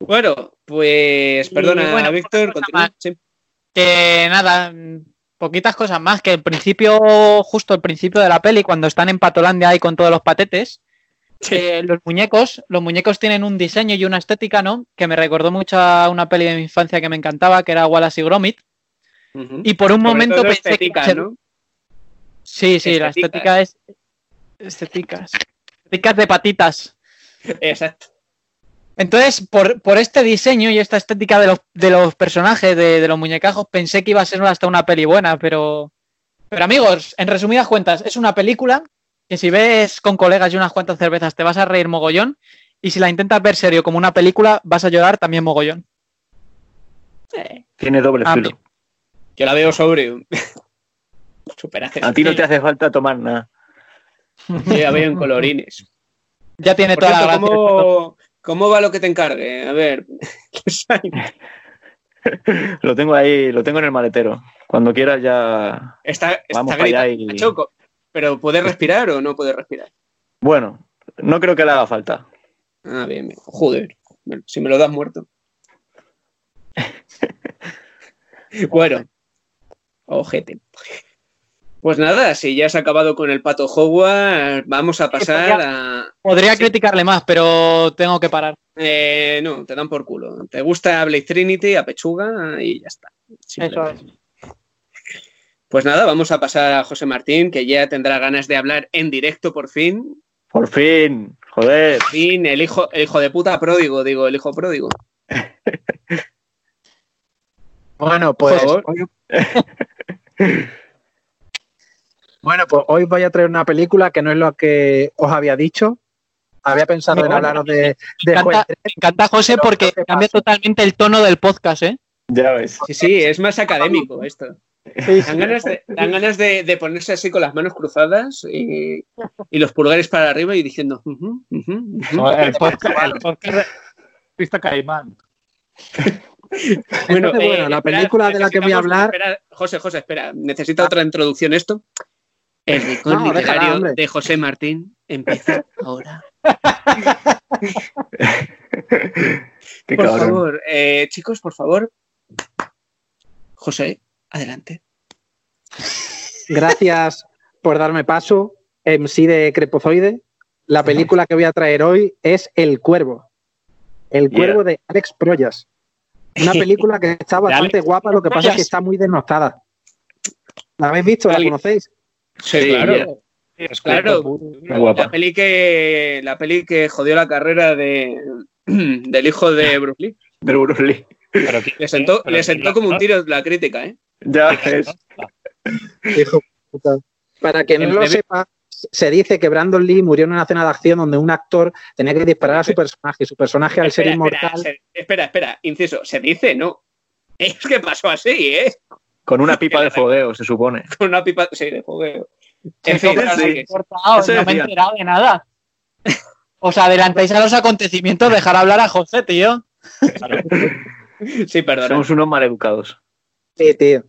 Speaker 1: Bueno, pues perdona,
Speaker 4: bueno,
Speaker 1: Víctor, continúa. Sí.
Speaker 4: Que nada, poquitas cosas más. Que el principio, justo el principio de la peli, cuando están en Patolandia ahí con todos los patetes, eh, los muñecos, los muñecos tienen un diseño y una estética, ¿no? Que me recordó mucho a una peli de mi infancia que me encantaba, que era Wallace y Gromit. Y por un
Speaker 1: Sobre
Speaker 4: momento pensé
Speaker 1: estética, ¿no?
Speaker 4: Sí, sí, la estética es. Estéticas. Estéticas de patitas.
Speaker 1: Exacto.
Speaker 4: Entonces, por, por este diseño y esta estética de los, de los personajes, de, de los muñecajos, pensé que iba a ser hasta una peli buena, pero. Pero amigos, en resumidas cuentas, es una película que si ves con colegas y unas cuantas cervezas te vas a reír mogollón, y si la intentas ver serio como una película, vas a llorar también mogollón.
Speaker 3: Tiene doble
Speaker 4: Ah,
Speaker 3: filo.
Speaker 1: Yo la veo sobrio. (laughs)
Speaker 3: A ti no te hace falta tomar nada.
Speaker 1: Yo la veo en colorines.
Speaker 4: Ya tiene
Speaker 1: Por
Speaker 4: toda
Speaker 1: cierto,
Speaker 4: la gracia.
Speaker 1: ¿cómo, ¿cómo va lo que te encargue? A ver. (laughs) (laughs)
Speaker 3: Lo tengo ahí, lo tengo en el maletero. Cuando quieras ya.
Speaker 1: Está,
Speaker 3: Vamos
Speaker 1: está
Speaker 3: para allá y-
Speaker 1: Choco. Pero ¿puede respirar o no puede respirar?
Speaker 3: Bueno, no creo que le haga falta.
Speaker 1: Ah, bien, bien. Joder. Si me lo das muerto. (laughs) bueno. Ojete. Pues nada, si ya has acabado con el pato Hogwarts, vamos a pasar a.
Speaker 4: Podría
Speaker 1: Sí.
Speaker 4: criticarle más, pero tengo que parar.
Speaker 1: Eh, no, te dan por culo. Te gusta Blade Trinity, a pechuga y ya está. Simplemente. Pues nada, vamos a pasar a José Martín, que ya tendrá ganas de hablar en directo por fin.
Speaker 3: Por fin, joder.
Speaker 1: Por fin, el hijo, el hijo de puta pródigo, digo, el hijo pródigo. (laughs)
Speaker 5: Bueno, pues
Speaker 1: Por favor.
Speaker 5: hoy... (laughs) bueno, pues hoy voy a traer una película que no es lo que os había dicho. Había pensado en hablaros de,
Speaker 4: Me
Speaker 5: de Juez
Speaker 4: encanta, me encanta, José, porque
Speaker 5: ¿qué
Speaker 4: cambia totalmente el tono del podcast, ¿eh?
Speaker 3: Ya ves.
Speaker 1: Sí, sí, es más académico esto. Dan ganas, de, dan ganas de, de ponerse así con las manos cruzadas y, y los pulgares para arriba y diciendo.
Speaker 2: El podcast, el podcast de Pista Caimán.
Speaker 5: Entonces, bueno, la película de la que voy a hablar-
Speaker 1: espera, José, José, espera. Necesita otra introducción esto. El rincón
Speaker 5: No,
Speaker 1: literario de José Martín empieza ahora. (laughs) Por
Speaker 3: cabrón.
Speaker 1: favor, eh, chicos, por favor. José, adelante.
Speaker 5: Gracias por darme paso, MC de Crepozoide. La película que voy a traer hoy es El Cuervo. El
Speaker 3: Yeah.
Speaker 5: Cuervo de Alex Proyas. Una (laughs) película que está bastante
Speaker 4: Alex
Speaker 5: guapa, lo que pasa es que está muy desnostada. ¿La habéis visto? ¿La conocéis?
Speaker 1: Sí,
Speaker 3: Sí,
Speaker 1: claro.
Speaker 2: Es
Speaker 1: Claro.
Speaker 3: Guapa.
Speaker 1: La peli que la peli que jodió la carrera de del hijo de Bruce Lee.
Speaker 3: De Bruce Lee.
Speaker 2: Pero qui-
Speaker 1: Le sentó,
Speaker 2: pero
Speaker 1: le sentó como un tiro la crítica, ¿eh?
Speaker 3: Ya ves.
Speaker 5: Hijo de puta. Para que no lo sepa, se dice que Brandon Lee murió en una escena de acción donde un actor tenía que disparar a su personaje. Su personaje, al ser inmortal,
Speaker 1: espera, se- espera, espera, inciso, se dice, no. Es que pasó así, ¿eh?
Speaker 3: Con una pipa de fogueo, se supone. (laughs)
Speaker 1: Con una pipa, sí, de fogueo. En fin,
Speaker 3: Eso
Speaker 4: no me he enterado de nada. Os adelantáis a los acontecimientos, dejar hablar a José, tío.
Speaker 1: sí, perdona.
Speaker 3: Somos unos maleducados.
Speaker 5: Sí, tío.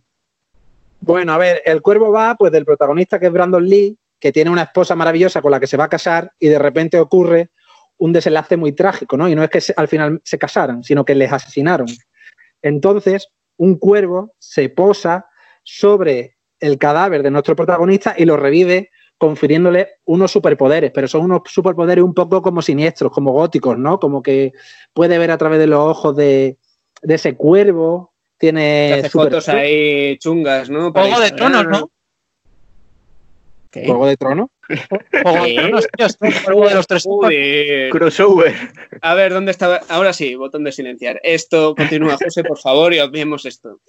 Speaker 5: Bueno, a ver, el cuervo va pues del protagonista que es Brandon Lee, que tiene una esposa maravillosa con la que se va a casar y de repente ocurre un desenlace muy trágico, ¿no? Y no es que al final se casaran, sino que les asesinaron. Entonces, un cuervo se posa sobre el cadáver de nuestro protagonista y lo revive confiriéndole unos superpoderes, pero son unos superpoderes un poco como siniestros, como góticos, ¿no? Como que puede ver a través de los ojos de, ese cuervo, tiene
Speaker 1: hace
Speaker 5: super-
Speaker 1: fotos ahí chungas, ¿no? Para
Speaker 4: Juego de
Speaker 1: Instagram.
Speaker 4: tronos, ¿no?
Speaker 1: ¿Qué?
Speaker 5: Juego de Tronos.
Speaker 4: Juego de. Tronos, tío, esto es el juego de los tres.
Speaker 3: Crossover.
Speaker 1: A ver, ¿dónde estaba? Ahora sí, botón de silenciar. Esto continúa, José, por favor, y obviemos esto.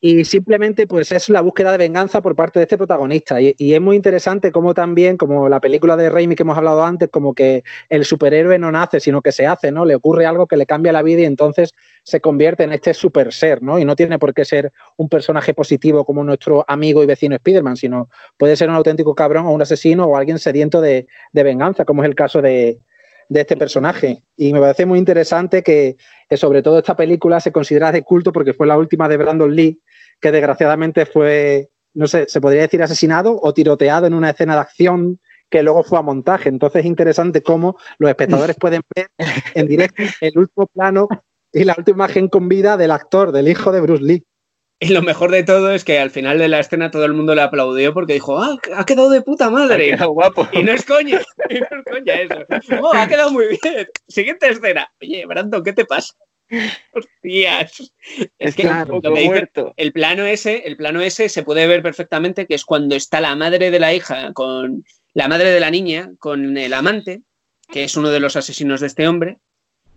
Speaker 5: Y simplemente pues es la búsqueda de venganza por parte de este protagonista. Y, y, es muy interesante como también, como la película de Raimi que hemos hablado antes, como que el superhéroe no nace, sino que se hace, ¿no? Le ocurre algo que le cambia la vida y entonces se convierte en este super ser, ¿no? Y no tiene por qué ser un personaje positivo como nuestro amigo y vecino Spider-Man, sino puede ser un auténtico cabrón o un asesino o alguien sediento de, de venganza, como es el caso de, de este personaje. Y me parece muy interesante que, que, sobre todo esta película se considera de culto porque fue la última de Brandon Lee, que desgraciadamente fue, no sé, se podría decir asesinado o tiroteado en una escena de acción que luego fue a montaje. Entonces es interesante cómo los espectadores pueden ver en directo el último plano y la última imagen con vida del actor, del hijo de Bruce Lee.
Speaker 1: Y lo mejor de todo es que al final de la escena todo el mundo le aplaudió porque dijo, ah, ha quedado de puta madre.
Speaker 3: Ha quedado guapo.
Speaker 1: Y no es coña, (laughs) y no es coña eso. Oh, ha quedado muy bien. Siguiente escena. Oye, Brandon, ¿qué te pasa? Hostias. Es que
Speaker 3: Claro,
Speaker 1: lo que
Speaker 3: muerto.
Speaker 1: el plano ese, el plano ese se puede ver perfectamente que es cuando está la madre de la hija con la madre de la niña con el amante, que es uno de los asesinos de este hombre,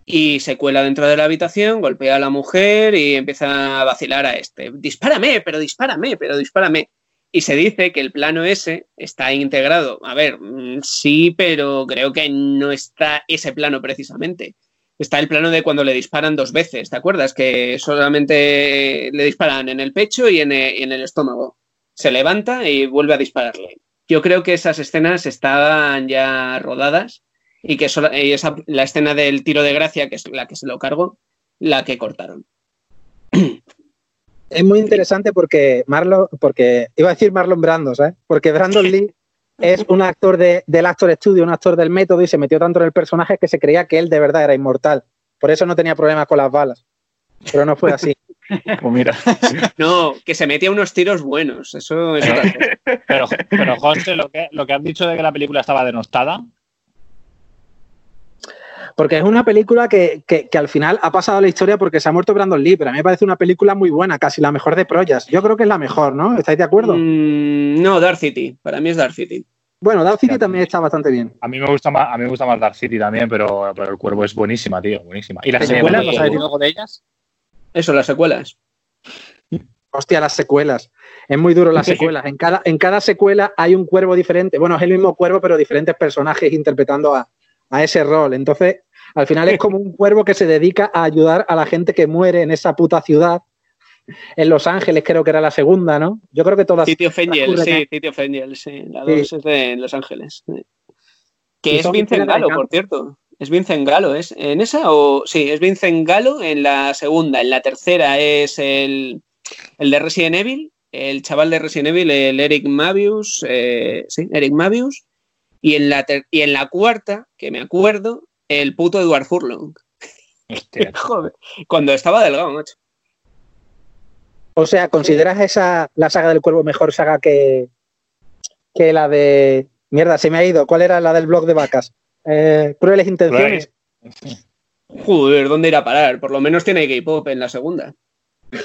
Speaker 1: y se cuela dentro de la habitación, golpea a la mujer y empieza a vacilar a este. Dispárame, pero dispárame, pero dispárame. Y se dice que el plano ese está integrado. A ver, mm, sí, pero creo que no está ese plano precisamente. Está el plano de cuando le disparan dos veces, ¿te acuerdas? Que solamente le disparan en el pecho y en y en el estómago. Se levanta y vuelve a dispararle. Yo creo que esas escenas estaban ya rodadas y que y esa, la escena del tiro de gracia, que es la que se lo cargó, la que cortaron.
Speaker 5: Es muy interesante porque Marlon, porque iba a decir Marlon Brando, ¿sabes? Porque Brandon Lee es un actor de, del Actor Studio, un actor del método y se metió tanto en el personaje que se creía que él de verdad era inmortal. Por eso no tenía problemas con las balas. Pero no fue así. (laughs)
Speaker 3: Pues mira, (laughs)
Speaker 1: No, que se metía unos tiros buenos. Eso es.
Speaker 2: Pero, pero José, lo que, lo que has dicho de que la película estaba denostada,
Speaker 5: Porque es una película que, que- que al final ha pasado a la historia porque se ha muerto Brandon Lee, pero a mí me parece una película muy buena, casi la mejor de Proyas. Yo creo que es la mejor, ¿no? ¿Estáis de acuerdo?
Speaker 1: Mm, no, Dark City. Para mí es Dark City.
Speaker 5: Bueno, Dark City también está bastante bien.
Speaker 2: a mí me gusta más, a mí me gusta más Dark City también, pero, pero el cuervo es buenísima, tío, buenísima. ¿Y las secuelas?
Speaker 3: muy
Speaker 2: ¿No sabéis
Speaker 3: bien.
Speaker 2: algo de ellas?
Speaker 1: Eso, las secuelas.
Speaker 5: Hostia, las secuelas. Es muy duro las secuelas. En cada, en cada secuela hay un cuervo diferente. Bueno, es el mismo cuervo, pero diferentes personajes interpretando a, a ese rol. Entonces, al final es como un cuervo que se dedica a ayudar a la gente que muere en esa puta ciudad. En Los Ángeles creo que era la segunda, ¿no? Yo creo que todas...
Speaker 1: City of sí, City of sí. La
Speaker 5: Sí.
Speaker 1: 2 es de Los Ángeles. Que es Vincent Galo, por cierto. Es Vincent Galo, ¿es? ¿En esa o...? Sí, es Vincent Galo en la segunda. En la tercera es el, el de Resident Evil, el chaval de Resident Evil, el Eric Mavius, eh, sí, Eric Mavius. Y en, la ter- y en la cuarta, que me acuerdo, el puto Edward Furlong.
Speaker 2: Hostia, (laughs)
Speaker 1: Joder, cuando estaba delgado, macho.
Speaker 5: O sea, ¿consideras esa la saga del cuervo mejor saga que, que la de... Mierda, se me ha ido. ¿Cuál era la del blog de vacas? Eh, Crueles intenciones.
Speaker 1: Joder, ¿dónde irá a parar? Por lo menos tiene K-pop en la segunda. (laughs)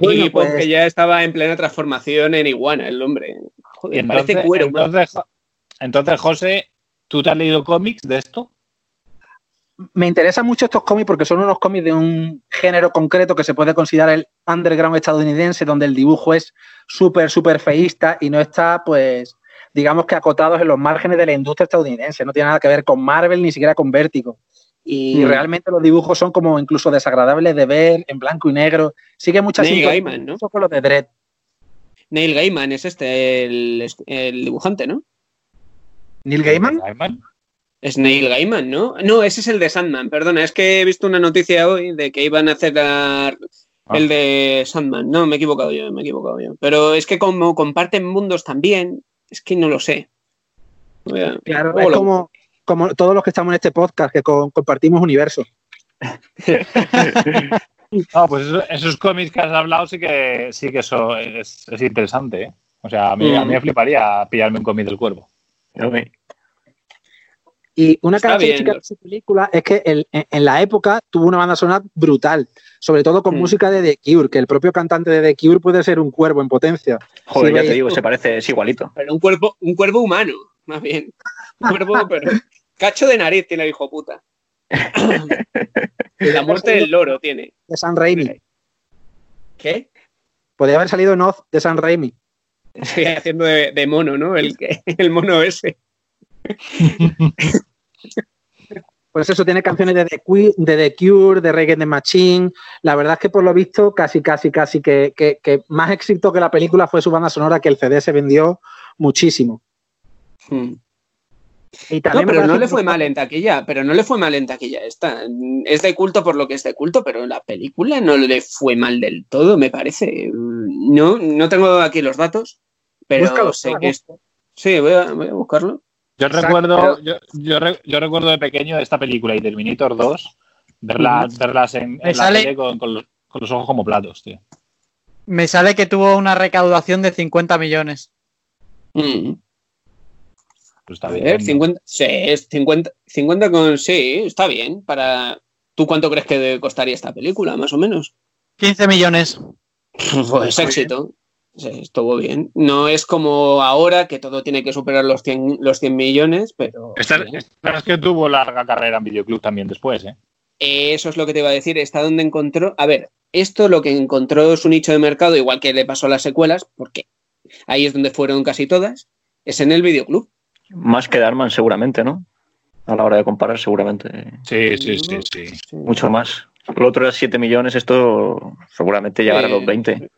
Speaker 5: Bueno,
Speaker 1: y K-pop
Speaker 5: pues-
Speaker 1: que ya estaba en plena transformación en iguana, el hombre.
Speaker 2: Y
Speaker 1: Joder,
Speaker 2: entonces,
Speaker 1: parece cuero.
Speaker 2: entonces, entonces, José, ¿tú te has leído cómics de esto?
Speaker 5: Me interesan mucho estos cómics porque son unos cómics de un género concreto que se puede considerar el underground estadounidense, donde el dibujo es súper, súper feísta y no está, pues, digamos que acotados en los márgenes de la industria estadounidense. No tiene nada que ver con Marvel ni siquiera con Vértigo. Y
Speaker 1: Mm.
Speaker 5: realmente los dibujos son como incluso desagradables de ver, en blanco y negro. Sigue mucha
Speaker 1: Neil Gaiman, ¿no?
Speaker 5: con los de Dredd.
Speaker 1: Neil Gaiman es este, el, el dibujante, ¿no?
Speaker 5: ¿Neil Gaiman?
Speaker 2: Gaiman.
Speaker 1: Es Neil Gaiman, ¿no? No, ese es el de Sandman, perdona, es que he visto una noticia hoy de que iban a hacer la-
Speaker 2: Ah.
Speaker 1: el de Sandman. No, me he equivocado yo, me he equivocado yo. Pero es que como comparten mundos también, es que no lo sé. A-
Speaker 5: Claro, es como, como todos los que estamos en este podcast, que co- compartimos universo. (laughs)
Speaker 2: No, pues eso- esos cómics que has hablado sí que sí que eso es, es interesante, ¿eh? O sea, a mí, a mí me fliparía pillarme un cómic del cuervo.
Speaker 5: Y una
Speaker 1: Está
Speaker 5: característica
Speaker 1: bien.
Speaker 5: de su película es que el- en, en la época tuvo una banda sonora brutal, sobre todo con
Speaker 1: Mm.
Speaker 5: música de The Cure, que el propio cantante de The Cure puede ser un cuervo en potencia.
Speaker 3: Joder,
Speaker 5: Sí,
Speaker 3: ya te digo, se parece, es igualito.
Speaker 1: Pero un cuerpo, un cuervo humano, más bien. Un cuervo, (laughs) pero. Cacho de nariz tiene el hijo puta. (laughs) La muerte del loro tiene.
Speaker 5: De San Raimi.
Speaker 1: ¿Qué?
Speaker 5: Podría haber salido en Oz de San Raimi.
Speaker 1: Estoy haciendo de, de mono, ¿no? El, el mono ese. (laughs)
Speaker 5: Pues eso, tiene canciones de The, Qui- de The Cure, de Reggae the Machine. La verdad es que por lo visto, casi, casi, casi que, que- que más éxito que la película fue su banda sonora, que el CD se vendió muchísimo.
Speaker 1: Hmm.
Speaker 5: Y
Speaker 1: No, pero no le fue mal en taquilla, pero no le fue mal en taquilla esta. Es de culto por lo que es de culto, pero la película no le fue mal del todo, me parece. No, no tengo aquí los datos, pero
Speaker 5: Búscalo,
Speaker 1: sé que es... Sí, voy a, voy a buscarlo.
Speaker 2: Yo
Speaker 5: Exacto,
Speaker 2: recuerdo, yo, yo re- yo recuerdo de pequeño esta película y Terminator 2, verlas, verlas en, la
Speaker 4: sale-
Speaker 2: tele con, con los, con los ojos como platos, tío.
Speaker 4: Me sale que tuvo una recaudación de 50 millones.
Speaker 1: Mm.
Speaker 2: Pues está bien.
Speaker 1: ver,
Speaker 2: ¿no?
Speaker 1: 50, sí, es 50, 50 con... Sí, está bien. Para... ¿Tú cuánto crees que costaría esta película, más o menos?
Speaker 4: 15 millones. (laughs)
Speaker 1: Pues éxito. Sí, estuvo bien. No es como ahora que todo tiene que superar los 100, los 100 millones, pero...
Speaker 2: Esta, esta es que tuvo larga carrera en videoclub también después, ¿eh?
Speaker 1: Eso es lo que te iba a decir. Está donde encontró. A ver, esto lo que encontró su nicho de mercado, igual que le pasó a las secuelas, porque ahí es donde fueron casi todas, es en el videoclub.
Speaker 3: Más que Darman, seguramente, ¿no? A la hora de comparar, seguramente
Speaker 2: Sí, sí, sí, sí.
Speaker 3: mucho más. Lo otro era 7 millones, esto seguramente llegará a los 20.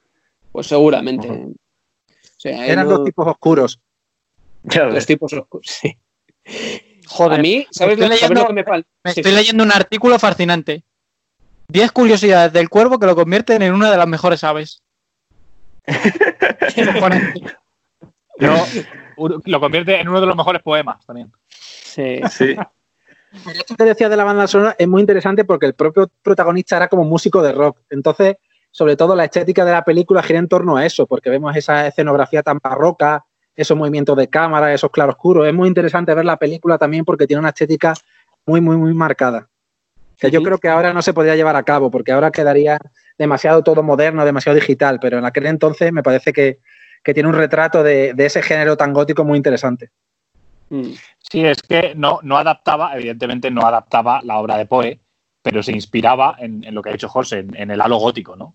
Speaker 1: Pues seguramente.
Speaker 3: Ujú.
Speaker 1: O sea,
Speaker 5: Eran
Speaker 1: no-
Speaker 5: dos tipos oscuros.
Speaker 3: Ves.
Speaker 1: tipos oscuros. (laughs) sí.
Speaker 4: Joder.
Speaker 1: A mí, ¿sabes,
Speaker 4: estoy
Speaker 1: lo, sabes
Speaker 4: leyendo-
Speaker 1: lo que me falta?
Speaker 4: Me
Speaker 1: Sí,
Speaker 4: estoy
Speaker 1: sí.
Speaker 4: leyendo un artículo fascinante. 10 curiosidades del cuervo que lo convierten en una de las mejores aves. (laughs)
Speaker 2: Lo, convierte en uno de los mejores poemas también.
Speaker 1: Sí.
Speaker 3: Sí.
Speaker 5: Pero esto que decías de la banda sonora es muy interesante porque el propio protagonista era como músico de rock. Entonces, sobre todo la estética de la película gira en torno a eso, porque vemos esa escenografía tan barroca, esos movimientos de cámara, esos claroscuros. Es muy interesante ver la película también porque tiene una estética muy, muy, muy marcada. Que yo creo que ahora no se podría llevar a cabo, porque ahora quedaría demasiado todo moderno, demasiado digital, pero en aquel entonces me parece que, que tiene un retrato de, de ese género tan gótico muy interesante.
Speaker 1: Mm.
Speaker 2: Sí, es que no, no adaptaba, evidentemente no adaptaba la obra de Poe, pero se inspiraba en, en lo que ha hecho José, en, en el halo gótico, ¿no?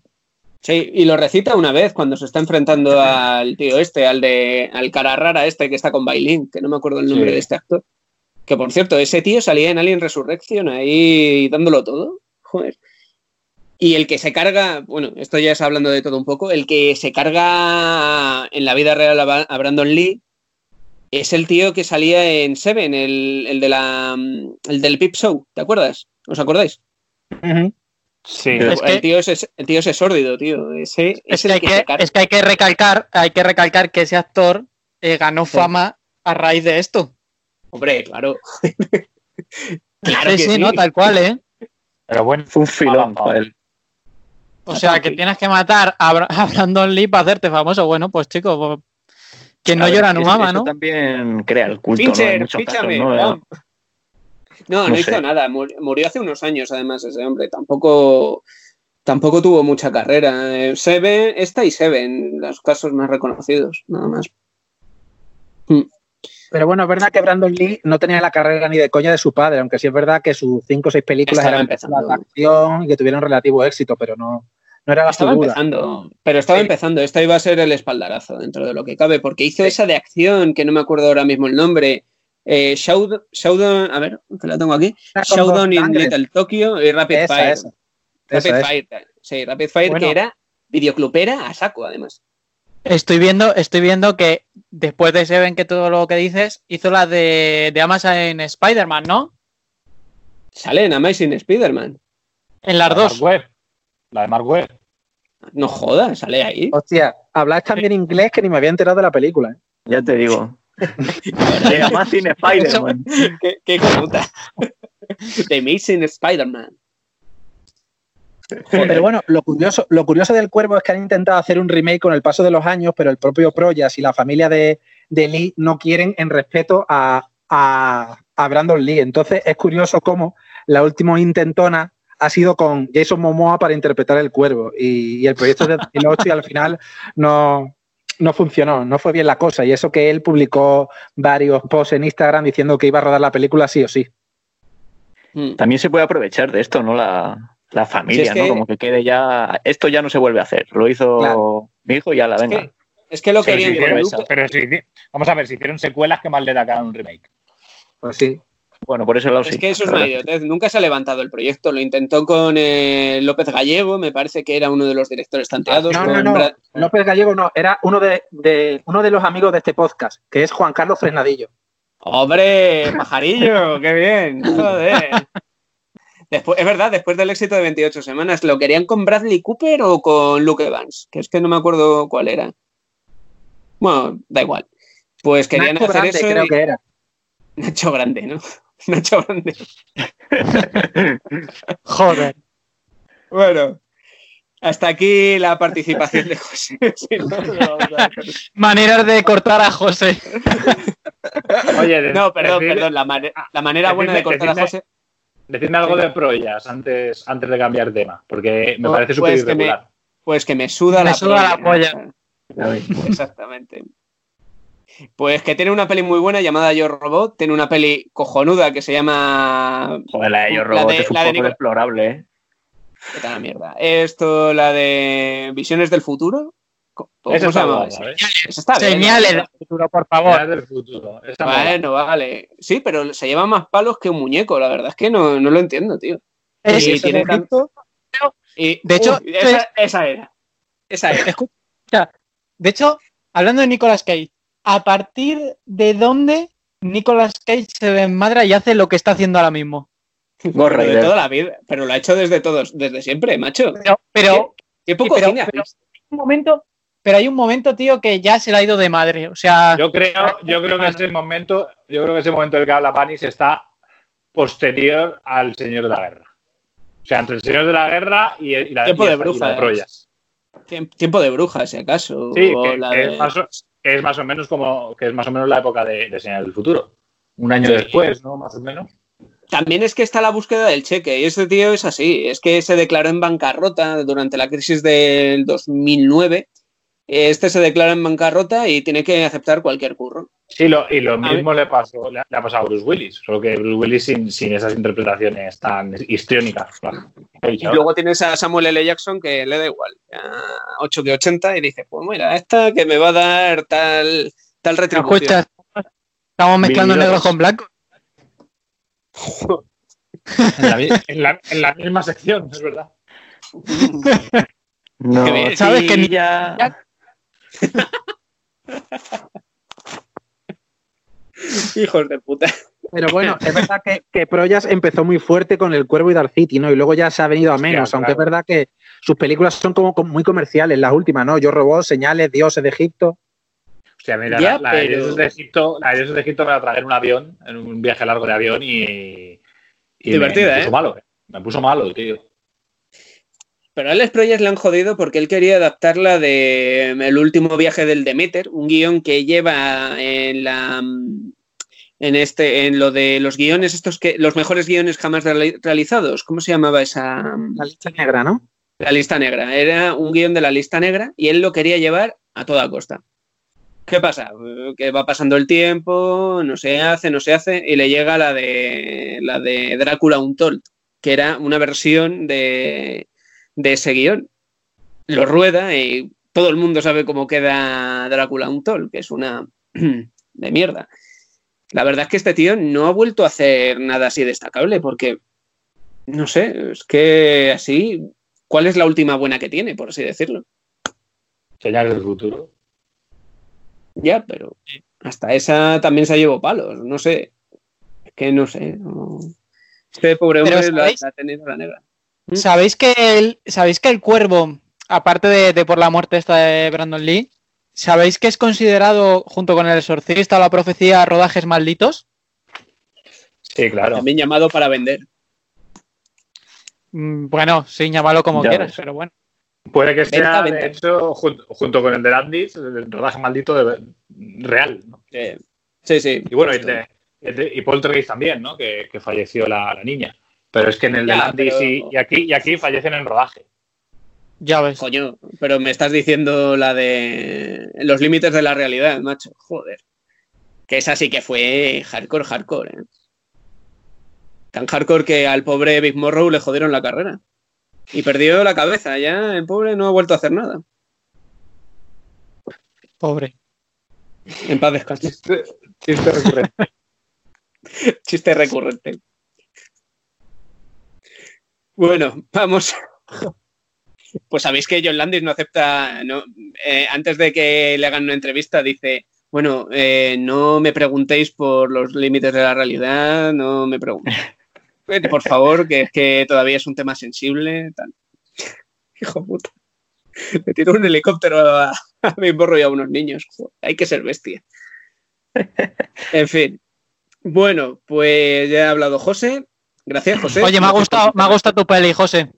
Speaker 1: Sí, y lo recita una vez cuando se está enfrentando al tío este, al de al cara rara este que está con Bailín, que no me acuerdo el nombre
Speaker 2: Sí.
Speaker 1: de este actor. Que por cierto, ese tío salía en Alien Resurrection ahí dándolo todo. Joder. Y el que se carga, bueno, esto ya es hablando de todo un poco, el que se carga en la vida real a Brandon Lee es el tío que salía en Seven, el, el de la el del Pip Show, ¿te acuerdas? ¿Os acordáis?
Speaker 2: Sí.
Speaker 4: Es que-
Speaker 1: el, tío ese, el tío es sórdido, tío. Ese
Speaker 4: Es
Speaker 1: es
Speaker 4: que, hay
Speaker 1: que
Speaker 4: es que hay que recalcar, hay que recalcar que ese actor eh, ganó
Speaker 1: Sí.
Speaker 4: fama a raíz de esto.
Speaker 1: Hombre, claro. (laughs) claro
Speaker 4: sí,
Speaker 1: que
Speaker 4: sí,
Speaker 1: sí.
Speaker 4: no, tal cual, ¿eh?
Speaker 2: Pero bueno,
Speaker 3: Fue un filón para él.
Speaker 4: O sea, que tienes que matar a, Bra- a Brandon Lee para hacerte famoso. Bueno, pues chicos, pues, quien no llora
Speaker 3: es
Speaker 4: no mama,
Speaker 3: eso
Speaker 4: ¿no?
Speaker 3: también crea el culto,
Speaker 1: Fincher.
Speaker 3: ¿no?
Speaker 1: No, no,
Speaker 3: No
Speaker 1: hizo
Speaker 3: sé.
Speaker 1: nada. Mur- Murió hace unos años, además, ese hombre. Tampoco, tampoco tuvo mucha carrera. Eh, Seven, esta y Seven, los casos más reconocidos, nada más.
Speaker 5: Pero bueno, es verdad que Brandon Lee no tenía la carrera ni de coña de su padre, aunque sí es verdad que sus cinco o seis películas
Speaker 1: Estaba
Speaker 5: eran
Speaker 1: empezando.
Speaker 5: de acción y que tuvieron relativo éxito, pero no, no era la
Speaker 1: Estaba
Speaker 5: figura.
Speaker 1: empezando, pero estaba
Speaker 5: Sí.
Speaker 1: empezando. Esta iba a ser el espaldarazo dentro de lo que cabe, porque hizo esa de acción, que no me acuerdo ahora mismo el nombre. Eh, Showdown, Showdown- a ver, que la tengo aquí. Showdown
Speaker 5: dos
Speaker 1: in. Little Tokyo y Rapid
Speaker 5: Esa,
Speaker 1: Fire.
Speaker 5: esa.
Speaker 1: Rapid
Speaker 5: Esa es.
Speaker 1: Fire, sí, Rapid Fire,
Speaker 4: Bueno.
Speaker 1: que era videoclupera a saco, además.
Speaker 4: Estoy viendo, estoy viendo que después de Seven, que todo lo que dices, hizo la de, de Amazon en Spider-Man, ¿no?
Speaker 1: Sale en Amazing Spider-Man.
Speaker 4: En las
Speaker 2: la de
Speaker 4: dos.
Speaker 2: Mark Webb. La de Mark Webb.
Speaker 1: No jodas, sale ahí.
Speaker 5: Hostia, habláis también inglés que ni me había enterado de la película. ¿eh?
Speaker 3: Ya te digo. De Amazing Spider-Man. (laughs)
Speaker 1: qué, qué puta. The Amazing Spider-Man.
Speaker 5: Pero bueno, lo curioso, lo curioso del cuervo es que han intentado hacer un remake con el paso de los años, pero el propio Proyas y la familia de, de Lee no quieren en respeto a, a, a Brandon Lee. Entonces es curioso cómo la última intentona ha sido con Jason Momoa para interpretar el cuervo. Y, y el proyecto de (laughs) 2008 y al final no, no funcionó, no fue bien la cosa. Y eso que él publicó varios posts en Instagram diciendo que iba a rodar la película sí o sí.
Speaker 1: Mm.
Speaker 3: También se puede aprovechar de esto, ¿no? La, la familia,
Speaker 1: Si es
Speaker 3: ¿no?
Speaker 1: que-
Speaker 3: Como que quede ya. Esto ya no se vuelve a hacer. Lo hizo
Speaker 5: Claro.
Speaker 3: mi hijo y ya la
Speaker 1: Es
Speaker 3: venga.
Speaker 1: que, es que lo
Speaker 2: Pero
Speaker 1: querían
Speaker 2: si
Speaker 1: con
Speaker 2: hicieron-
Speaker 1: Luke-
Speaker 2: pero si vamos a ver, si hicieron secuelas, ¿qué mal le da que un remake?
Speaker 5: Pues sí.
Speaker 3: Bueno, por ese lado sí.
Speaker 1: Es que eso es una idiotez. Nunca se ha levantado el proyecto. Lo intentó con eh, López Gallego, me parece que era uno de los directores tanteados.
Speaker 5: No,
Speaker 1: con
Speaker 5: no, no.
Speaker 1: Brad-
Speaker 5: López Gallego no, era uno de, de- uno de los amigos de este podcast, que es Juan Carlos Fresnadillo.
Speaker 1: ¡Hombre, pajarillo! (laughs) ¡Qué bien! Joder. Después, es verdad, después del éxito de 28 semanas, ¿lo querían con Bradley Cooper o con Luke Evans? Que es que no me acuerdo cuál era. Bueno, da igual. Pues querían
Speaker 5: Nacho
Speaker 1: hacer
Speaker 5: Grande,
Speaker 1: eso.
Speaker 5: creo
Speaker 1: y-
Speaker 5: que era.
Speaker 1: Nacho Grande, ¿no? (laughs) Nacho Grande. (laughs)
Speaker 4: Joder.
Speaker 1: Bueno, hasta aquí la participación de José. (laughs) Si no, no vamos a-
Speaker 4: Maneras de cortar a José.
Speaker 2: Oye, de-
Speaker 1: No, perdón, perdón. La, mane- la manera buena de cortar a José.
Speaker 2: Decidme algo de Proyas antes, antes de cambiar tema, porque me
Speaker 1: Pues-
Speaker 2: parece súper
Speaker 1: pues que me-
Speaker 2: irregular.
Speaker 1: Pues que me suda
Speaker 4: Me
Speaker 1: la
Speaker 4: suda la polla.
Speaker 1: Exactamente. Pues que tiene una peli muy buena llamada Yo Robot, tiene una peli cojonuda que se llama.
Speaker 3: Joder, la de Yo Robot
Speaker 1: de-
Speaker 3: es un
Speaker 1: de
Speaker 3: poco deplorable, ¿eh?
Speaker 1: La mierda. Esto, la de Visiones del Futuro. ¿Cómo
Speaker 2: Esa
Speaker 1: se
Speaker 2: está
Speaker 1: llama?
Speaker 2: guapa, ¿eh?
Speaker 1: Está bien,
Speaker 4: Señales
Speaker 1: ¿no?
Speaker 4: del futuro, por favor.
Speaker 2: Del futuro.
Speaker 1: Bueno, vale. Sí, pero se lleva más palos que un muñeco. La verdad es que no, no lo entiendo, tío.
Speaker 4: Es-
Speaker 1: Y
Speaker 4: es
Speaker 1: tiene
Speaker 4: un
Speaker 1: tan-
Speaker 4: poquito-
Speaker 1: Y,
Speaker 4: De hecho,
Speaker 1: Uy, esa, esa era. Esa era.
Speaker 4: Escucha, de hecho, hablando de Nicolas Cage, ¿a partir de dónde Nicolas Cage se desmadra y hace lo que está haciendo ahora mismo?
Speaker 1: Pero de toda la vida. Pero lo ha hecho desde todos, desde siempre, macho.
Speaker 4: Pero, pero,
Speaker 1: Qué poco
Speaker 4: pero-
Speaker 1: cine
Speaker 4: pero- un momento, pero hay un momento, tío, que ya se le ha ido de madre. O sea,
Speaker 2: Yo creo, yo creo que ese momento, yo creo que ese momento del que habla Panis está posterior al Señor de la Guerra. O sea, entre el Señor de la Guerra y, y la,
Speaker 1: Tiempo
Speaker 2: y
Speaker 1: de brujas. Tiempo de brujas, si acaso.
Speaker 2: Sí,
Speaker 1: o
Speaker 2: que,
Speaker 1: la
Speaker 2: que
Speaker 1: de-
Speaker 2: que es más o menos como que es más o menos la época de, de Señal del Futuro. Un año
Speaker 1: Sí.
Speaker 2: después, ¿no? Más o menos.
Speaker 1: También es que está la búsqueda del cheque, y este tío es así, es que se declaró en bancarrota durante la crisis del 2009. Este se declara en bancarrota y tiene que aceptar cualquier curro.
Speaker 2: Sí, lo, y lo mismo le pasó, le, le ha pasado a Bruce Willis, solo que Bruce Willis sin, sin esas interpretaciones tan histriónicas.
Speaker 1: Y luego tienes a Samuel L. Jackson que le da igual, a 8 de 80 y dice, pues mira, esta que me va a dar tal, tal retribución.
Speaker 4: escucha, estamos mezclando negros con blancos. (laughs)
Speaker 2: en, la, en la- en la misma sección, es verdad.
Speaker 3: No,
Speaker 4: ¿sabes que ni-
Speaker 3: ya-
Speaker 4: ya- (laughs) (laughs) (laughs)
Speaker 1: Hijos de puta.
Speaker 5: Pero bueno, (laughs) es verdad que, que Proyas empezó muy fuerte con El Cuervo y Dark City, ¿no? Y luego ya se ha venido a
Speaker 2: Hostia,
Speaker 5: menos, aunque es verdad que sus películas son como, muy comerciales, las últimas, ¿no? Yo Robot, Señales, Dioses de Egipto.
Speaker 2: Hostia, mira,
Speaker 1: Ya,
Speaker 2: la, la de
Speaker 1: pero-
Speaker 2: Dioses de Egipto, la de Dioses de Egipto me la tragué en un avión, en un viaje largo de avión y. y
Speaker 1: Divertida,
Speaker 2: me, me puso
Speaker 1: ¿eh?
Speaker 2: malo, me puso malo, tío.
Speaker 1: Pero a Alex Proyas le han jodido porque él quería adaptarla de mm, El último viaje del Demeter, un guion que lleva en la mm, en este en lo de los guiones estos que los mejores guiones jamás reali- realizados. ¿Cómo se llamaba esa mm,
Speaker 5: La lista negra, ¿no?
Speaker 1: la lista negra? Era un guion de la lista negra y él lo quería llevar a toda costa. ¿Qué pasa? Que va pasando el tiempo, no se hace, no se hace, y le llega la de la de Drácula Untold, que era una versión de, de ese guion. Lo rueda y todo el mundo sabe cómo queda Drácula Untold, que es una (clears throat) de mierda. La verdad es que este tío no ha vuelto a hacer nada así destacable, porque no sé, es que así, ¿cuál es la última buena que tiene, por así decirlo?
Speaker 2: Señales del futuro.
Speaker 1: Ya, pero hasta esa también se llevó palos, no sé. Es que no sé. no- Este pobre hombre la ha tenido la negra.
Speaker 4: ¿Sabéis que el, ¿sabéis que el cuervo, aparte de, de por la muerte esta de Brandon Lee, ¿sabéis que es considerado, junto con el exorcista o la profecía, rodajes malditos?
Speaker 2: Sí, claro.
Speaker 1: También llamado para vender.
Speaker 4: Mm, Bueno, sí, llámalo como
Speaker 3: Ya
Speaker 4: quieras,
Speaker 3: ves.
Speaker 4: pero bueno.
Speaker 2: Puede que sea,
Speaker 1: venta.
Speaker 2: de hecho, junto, junto con el de Landis, el rodaje maldito de, real. ¿no?
Speaker 1: Sí, sí. sí.
Speaker 2: Y bueno, y, de, y de- y Poltergeist también, ¿no? Que, que falleció la, la niña. Pero es que en el de
Speaker 1: Ya, pero-
Speaker 2: y, y aquí, y aquí fallecen en rodaje.
Speaker 4: Ya ves.
Speaker 1: Coño, pero me estás diciendo la de los límites de la realidad, macho. Joder. Que esa sí que fue hardcore, hardcore, ¿eh? Tan hardcore que al pobre Big Morrow le jodieron la carrera. Y perdió la cabeza, ya el pobre no ha vuelto a hacer nada.
Speaker 4: Pobre.
Speaker 1: En paz descanse.
Speaker 2: Chiste, chiste recurrente. (laughs)
Speaker 1: Chiste recurrente. Bueno, vamos. (laughs) Pues sabéis que John Landis no acepta, no, eh, antes de que le hagan una entrevista, dice, bueno, eh, no me preguntéis por los límites de la realidad, no me preguntéis. (laughs) Por favor, que es que todavía es un tema sensible. Tal. (laughs) Hijo puta. Le tiro un helicóptero a, a mi borro y a unos niños. Joder, hay que ser bestia. En fin. Bueno, pues ya ha hablado José. Gracias, José.
Speaker 4: Oye, me ha gustado, me ha gustado tu peli, José.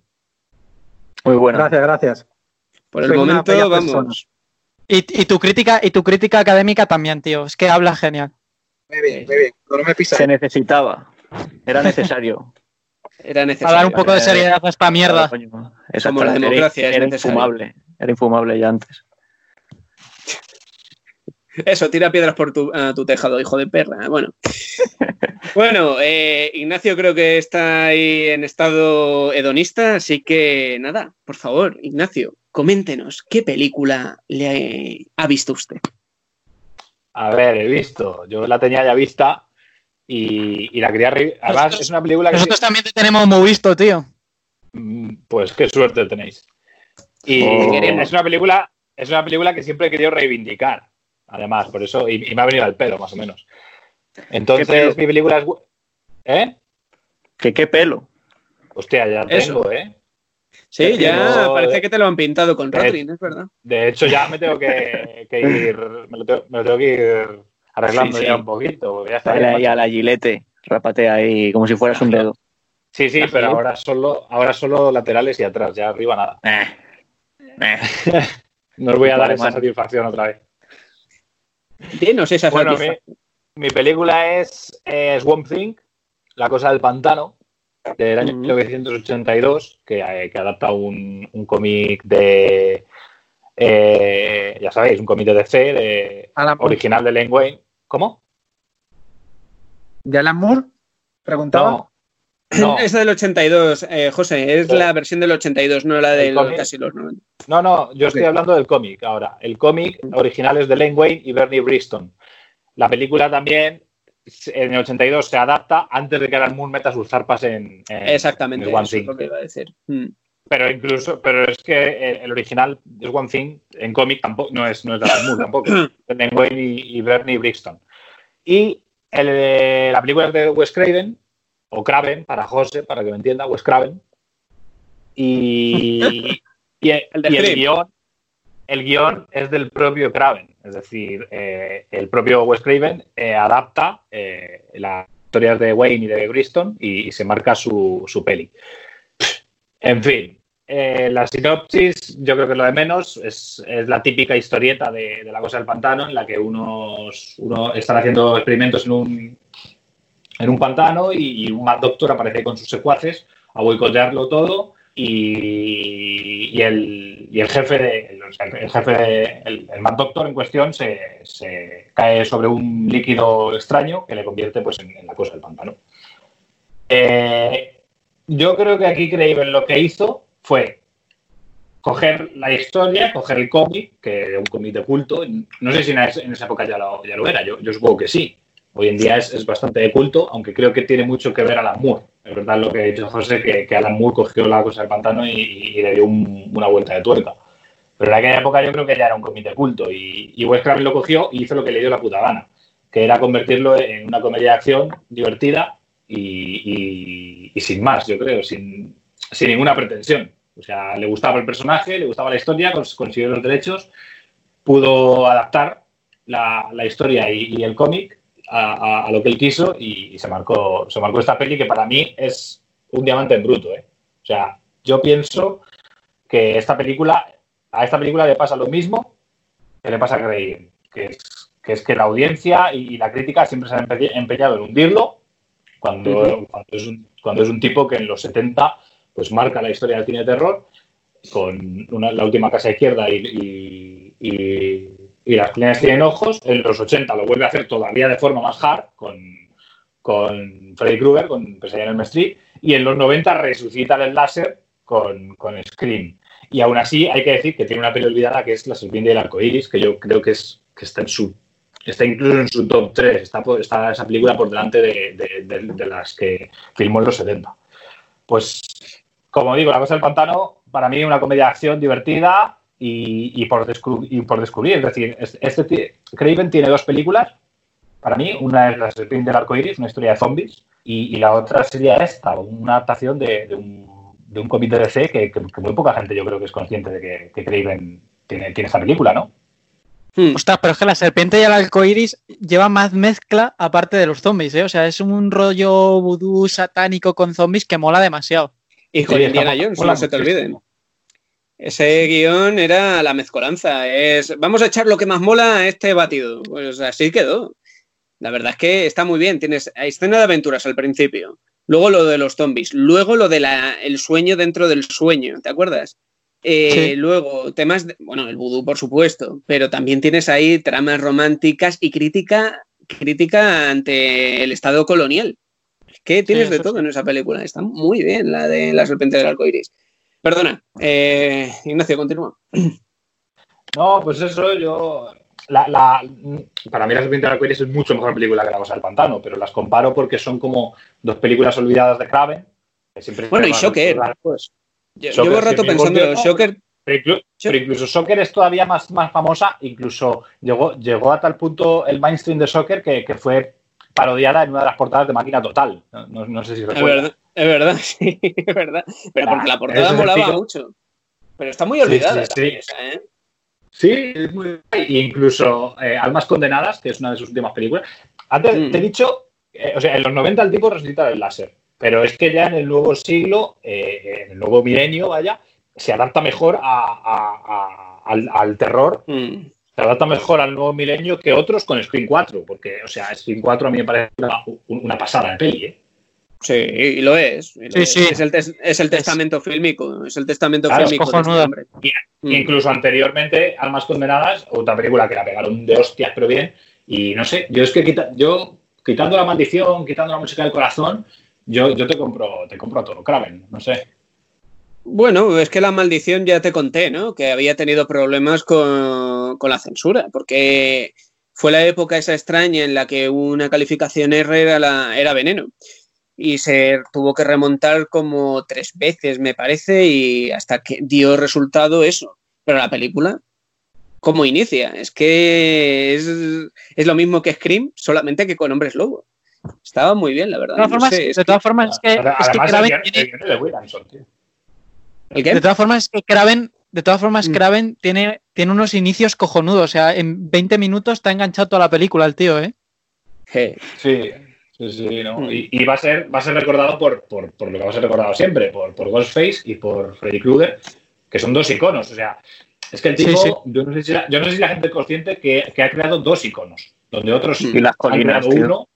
Speaker 3: Muy buena.
Speaker 5: Gracias, gracias.
Speaker 1: Por el
Speaker 5: Soy
Speaker 1: momento, vamos.
Speaker 5: persona.
Speaker 4: Y, y tu crítica, y tu crítica académica también, tío. Es que habla genial.
Speaker 5: Muy bien, muy bien. No me pisas.
Speaker 3: Se necesitaba. Era necesario. (laughs)
Speaker 1: Era
Speaker 4: Para
Speaker 1: necesario.
Speaker 4: dar un poco de seriedad a esta mierda.
Speaker 1: Como la democracia,
Speaker 3: Era,
Speaker 1: es
Speaker 3: era
Speaker 1: necesario.
Speaker 3: infumable. Era infumable ya antes.
Speaker 1: Eso, tira piedras por tu, a tu tejado, hijo de perra. Bueno, (laughs) bueno eh, Ignacio creo que está ahí en estado hedonista, así que nada, por favor, Ignacio, coméntenos, ¿qué película le ha visto usted?
Speaker 2: A ver, he visto. Yo la tenía ya vista y, y la quería Además,
Speaker 4: Nosotros-
Speaker 2: es una película que.
Speaker 4: Nosotros también te tenemos muy visto, tío.
Speaker 2: Mm, Pues qué suerte tenéis. Y
Speaker 3: Oh.
Speaker 2: es una película, es una película que siempre he querido reivindicar. Además, por eso, y, y me ha venido al pelo, más o menos. Entonces, mi película es. ¿Eh?
Speaker 3: ¿Qué, qué pelo?
Speaker 2: Hostia, ya
Speaker 1: Eso.
Speaker 2: tengo, ¿eh?
Speaker 1: Sí, ya parece que te lo han pintado con ¿no es verdad?
Speaker 2: De hecho, ya me tengo que, que ir. Me lo, tengo, me lo tengo que ir arreglando
Speaker 3: Sí, sí.
Speaker 2: ya un poquito. ya está
Speaker 3: ahí a la gilete. Rápate ahí como si fueras un dedo.
Speaker 2: Sí, sí, pero ahora solo, ahora solo laterales y atrás, ya arriba nada.
Speaker 3: Eh. Eh. (laughs)
Speaker 2: No os voy a dar esa satisfacción otra vez.
Speaker 1: Dinos esa
Speaker 2: Bueno, mi, mi película es eh, Swamp Thing, La cosa del pantano, del año
Speaker 1: Ujú.
Speaker 2: 1982, que, eh, que adapta un, un cómic de. eh, ya sabéis, un cómic de DC, de, original de Len Wayne. ¿Cómo?
Speaker 5: ¿De Alan Moore? Preguntaba.
Speaker 2: No. No, (clears throat)
Speaker 1: Es del 82, eh, José, es
Speaker 2: Sí.
Speaker 1: la versión del 82, no la de
Speaker 2: El
Speaker 1: los-
Speaker 2: cómic.
Speaker 1: casi los 90.
Speaker 2: no, no, yo estoy hablando del cómic ahora. El cómic original es de Len Wayne y Bernie Briston. La película también en el 82 se adapta antes de que Alan Moore meta sus zarpas en, en-
Speaker 1: Exactamente,
Speaker 2: en One
Speaker 1: eso es lo que iba a decir. Mm.
Speaker 2: Pero incluso, pero es que el, original es One Thing en cómic tampoco, no es, no es de Alan Moore tampoco, de Len Wayne y, y Bernie Brixton. Y el, de- la película es de Wes Craven, o Craven, para José, para que me entienda, Wes Craven. Y, (laughs) y el, y el guion, el guion es del propio Craven, es decir, eh, el propio Wes Craven eh, adapta eh, las historias de Wayne y de Brixton y, y se marca su, su peli. En fin, eh, la sinopsis yo creo que es lo de menos, es, es la típica historieta de, de la cosa del pantano en la que unos, uno están haciendo experimentos en un, en un pantano y, un Mad Doctor aparece con sus secuaces a boicotearlo todo y, y el, y el jefe de, el, jefe el, el Mad Doctor en cuestión se, cae sobre un líquido extraño que le convierte pues en, la cosa del pantano. Eh, yo creo que aquí Craven lo que hizo fue coger la historia, coger el cómic, que era un cómic de culto. No sé si en esa época ya lo, ya lo era, yo, yo supongo que sí. Hoy en día es, es bastante de culto, aunque creo que tiene mucho que ver Alan Moore. Es verdad lo que ha dicho José, que, que Alan Moore cogió la cosa del pantano y, le dio un- una vuelta de tuerca. Pero en aquella época yo creo que ya era un de culto y, y Wes Craven lo cogió y hizo lo que le dio la puta gana, que era convertirlo en una comedia de acción divertida y, sin más, yo creo, sin, sin ninguna pretensión. O sea, le gustaba el personaje, le gustaba la historia, cons- consiguió los derechos, pudo adaptar la, la historia y el cómic a, a- a lo que él quiso y, y se, marcó, se marcó esta peli que para mí es un diamante en bruto. ¿eh? O sea, yo pienso que esta película, a esta película le pasa lo mismo que le pasa a Craven, que es que, es que la audiencia y, y la crítica siempre se han empe- empeñado en hundirlo cuando,
Speaker 1: Ujú.
Speaker 2: cuando, es un, cuando es un tipo que en los 70 pues marca la historia del cine de terror con una- la última casa izquierda y, y, y- y las clientes tienen ojos. En los 80 lo vuelve a hacer todavía de forma más hard con, con Freddy Krueger, con Pesadilla en Elm Street. Y en los 90 resucita el láser con, con Scream. Y aún así hay que decir que tiene una peli olvidada que es La serpiente del arco que yo creo que, es, que está en su está incluso en su top 3, está, está esa película por delante de, de, las que filmó en los 70. Pues, como digo, La Cosa del Pantano, para mí una comedia de acción divertida y, y, por, y por descubrir. Es decir, este, Craven tiene dos películas, para mí, una es La serpiente del arco iris, una historia de zombies, y, la otra sería esta, una adaptación de, un, de un cómic de DC que, que, muy poca gente yo creo que es consciente de que, que Craven tiene, tiene esta película, ¿no?
Speaker 4: Hmm. Ostras, pero es que la serpiente y el arcoiris lleva más mezcla aparte de los zombies, ¿eh? O sea, es un rollo vudú satánico con zombies que mola demasiado.
Speaker 1: Y con Indiana Jones, no se te olviden. Ese guion era la mezcolanza. Es vamos a echar lo que más mola a este batido. Pues así quedó. La verdad es que está muy bien. Tienes escena de aventuras al principio. Luego lo de los zombies. Luego lo del el sueño dentro del sueño. ¿Te acuerdas? Eh, luego, temas, de, bueno, el vudú, por supuesto, pero también tienes ahí tramas románticas y crítica, crítica ante el Estado colonial. ¿Qué tienes de todo en esa película? Está muy bien la de La Serpiente del Arco Iris. Perdona, eh, Ignacio, continúa.
Speaker 2: No, pues eso, yo. La, para mí, La Serpiente Iris es mucho mejor película que La Cosa del Pantano, pero las comparo porque son como dos películas olvidadas de Craven.
Speaker 1: bueno, y Shocker. Pues. Llevo rato pensando, en Shocker.
Speaker 2: Pero, incluso Shocker es todavía más, más famosa, incluso llegó, llegó a tal punto el mainstream de Shocker que, que fue parodiada en una de las portadas de Máquina Total. No, no sé si
Speaker 1: recuerdas. Es verdad, (laughs) sí, es verdad. Pero porque la portada molaba mucho. Pero está muy olvidada. Sí, sí, sí. ¿eh?
Speaker 2: sí es muy. incluso eh, Almas Condenadas, que es una de sus últimas películas. Antes te he mm. dicho, eh, o sea, en los 90 el tipo resucita el láser. Pero es que ya en el nuevo siglo, eh, en el nuevo milenio, vaya, se adapta mejor al, terror. Mm. Se adapta mejor al nuevo milenio que otros con Screen 4, porque, o sea, Screen 4 a mí me parece una, pasada de peli, ¿eh?
Speaker 1: Sí, y lo es. sí, Sí. Es, el es el testamento fílmico. Es el testamento fílmico. De
Speaker 2: este mm. Incluso anteriormente, Almas Condenadas, otra película que la pegaron de hostias, pero bien. Y no sé, yo es que yo, quitando la maldición, quitando la música del corazón, yo, yo te compro, te compro todo, Kraven, no sé.
Speaker 1: Bueno, es que la maldición ya te conté, ¿no? Que había tenido problemas con, la censura, porque fue la época esa extraña en la que una calificación R era, la, era veneno. Y se tuvo que remontar como tres veces, me parece, y hasta que dio resultado eso. Pero la película, ¿cómo inicia? Es que es, es lo mismo que Scream, solamente que con hombres lobos. Estaba muy bien, la verdad. De
Speaker 4: todas formas, es que, Kraven tiene... De todas formas, es que Kraven, de todas formas, mm. Kraven tiene, tiene unos inicios cojonudos. O sea, en 20 minutos está enganchado toda la película el tío, ¿eh?
Speaker 2: Sí, sí, sí, ¿no? Y, va, a ser, va a ser recordado por, por, por, lo que va a ser recordado siempre, por, por Ghostface y por Freddy Krueger, que son dos iconos. O sea, es que el tipo, Yo, no sé si la, yo no sé si la gente es consciente que, que, ha creado dos iconos, donde otros
Speaker 3: y las colinas, han creado uno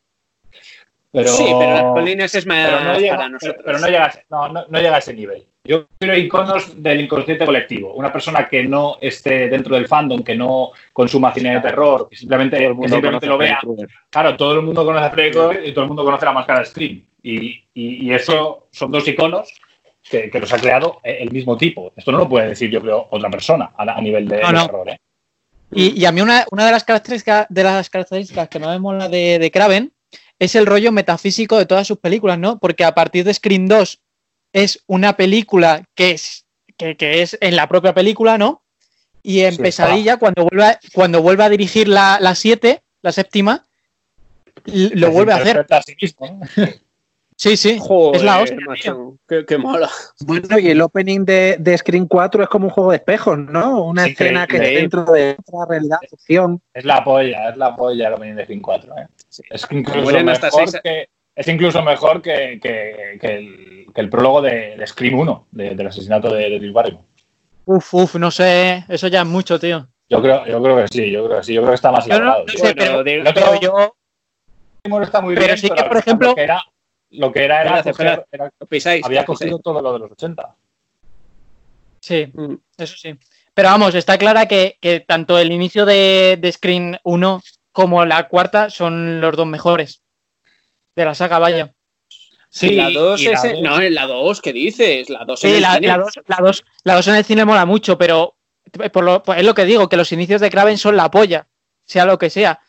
Speaker 1: sí, pero las colinas es más pero no llega, para nosotros.
Speaker 2: Pero, no, llega, a ese nivel. Yo quiero iconos del inconsciente colectivo. Una persona que no esté dentro del fandom, que no consuma cine de terror, que simplemente, lo vea. Claro, todo el mundo conoce a Freddy y todo el mundo conoce la máscara de Scream. Y, y, eso son dos iconos que, los ha creado el mismo tipo. Esto no lo puede decir, yo creo, otra persona a, nivel de, terror. ¿eh?
Speaker 4: Y, a mí una, una, de, las características, de las características que no me mola de, de Kraven es el rollo metafísico de todas sus películas, ¿no? Porque a partir de Scream 2 es una película que es, que, es en la propia película, ¿no? Y en Pesadilla, cuando vuelve, a, cuando vuelve a dirigir la 7, la, séptima, lo vuelve a hacer. Sí, sí. es la hostia.
Speaker 1: qué, mala.
Speaker 5: Bueno, y el opening de, de, Screen 4 es como un juego de espejos, ¿no? Una escena que es dentro de otra realidad, ficción.
Speaker 2: Es la polla, es la polla el opening de Screen 4. ¿eh? Es, incluso mejor que, es incluso mejor que, que, el, el, prólogo de, de Scream 1, del asesinato de, de Barrymore.
Speaker 4: Uf, uf, no sé, eso ya es mucho, tío.
Speaker 2: Yo creo, yo creo que sí, yo creo que sí, yo creo que está más elaborado.
Speaker 4: No, sé, pero, otro, yo...
Speaker 2: Está muy
Speaker 4: pero sí que, por ejemplo,
Speaker 2: lo que era era, había cogido todo lo de los 80.
Speaker 4: Sí, mm. eso sí. Pero vamos, está clara que, tanto el inicio de, Screen 1 como la cuarta son los dos mejores de la saga, vaya.
Speaker 1: Sí, la 2 es. No, en la 2, ¿qué dices? La 2
Speaker 4: sí, la, la 2 la dos, la dos en el cine mola mucho, pero por lo, es lo que digo, que los inicios de Kraven son la polla, sea lo que sea.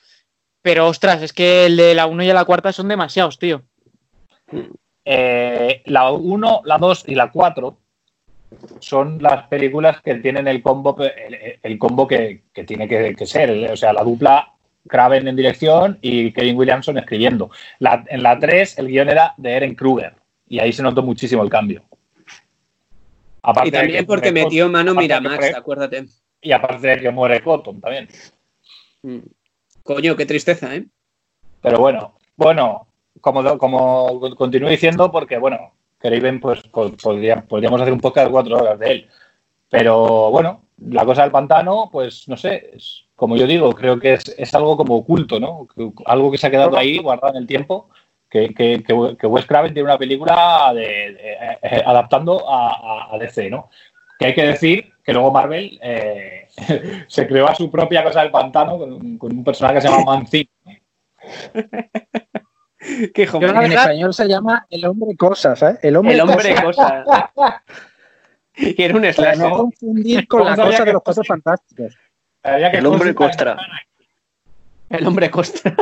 Speaker 4: Pero ostras, es que el de la 1 y la cuarta son demasiados, tío.
Speaker 2: Eh, la 1, la 2 y la 4 son las películas que tienen el combo, el, combo que, tiene que, ser. O sea, la dupla Kraven en dirección y Kevin Williamson escribiendo. en la 3 el guion era de Eren Kruger y ahí se notó muchísimo el cambio.
Speaker 1: y también porque metió mano Miramax, acuérdate.
Speaker 2: Y aparte de que muere Cotton también.
Speaker 1: Mm. Coño, qué tristeza, ¿eh?
Speaker 2: Pero bueno, bueno, como, como continúo diciendo, porque bueno, Kraven, pues podríamos hacer un podcast de cuatro horas de él. Pero bueno, la cosa del pantano, pues no sé, es, como yo digo, creo que es, algo como oculto, ¿no? algo que se ha quedado ahí guardado en el tiempo. Que, que, que, Wes Craven tiene una película de, eh, adaptando a, DC, ¿no? Que hay que decir que luego Marvel eh, (laughs) se creó a su propia cosa del pantano con, un personaje que se llama Mancini. (laughs)
Speaker 5: que en español se llama El hombre cosas, ¿eh?
Speaker 1: El hombre, cosas. y (laughs) era un slash.
Speaker 5: No confundir con la cosa de los cosas
Speaker 3: el hombre costra.
Speaker 1: El hombre costra.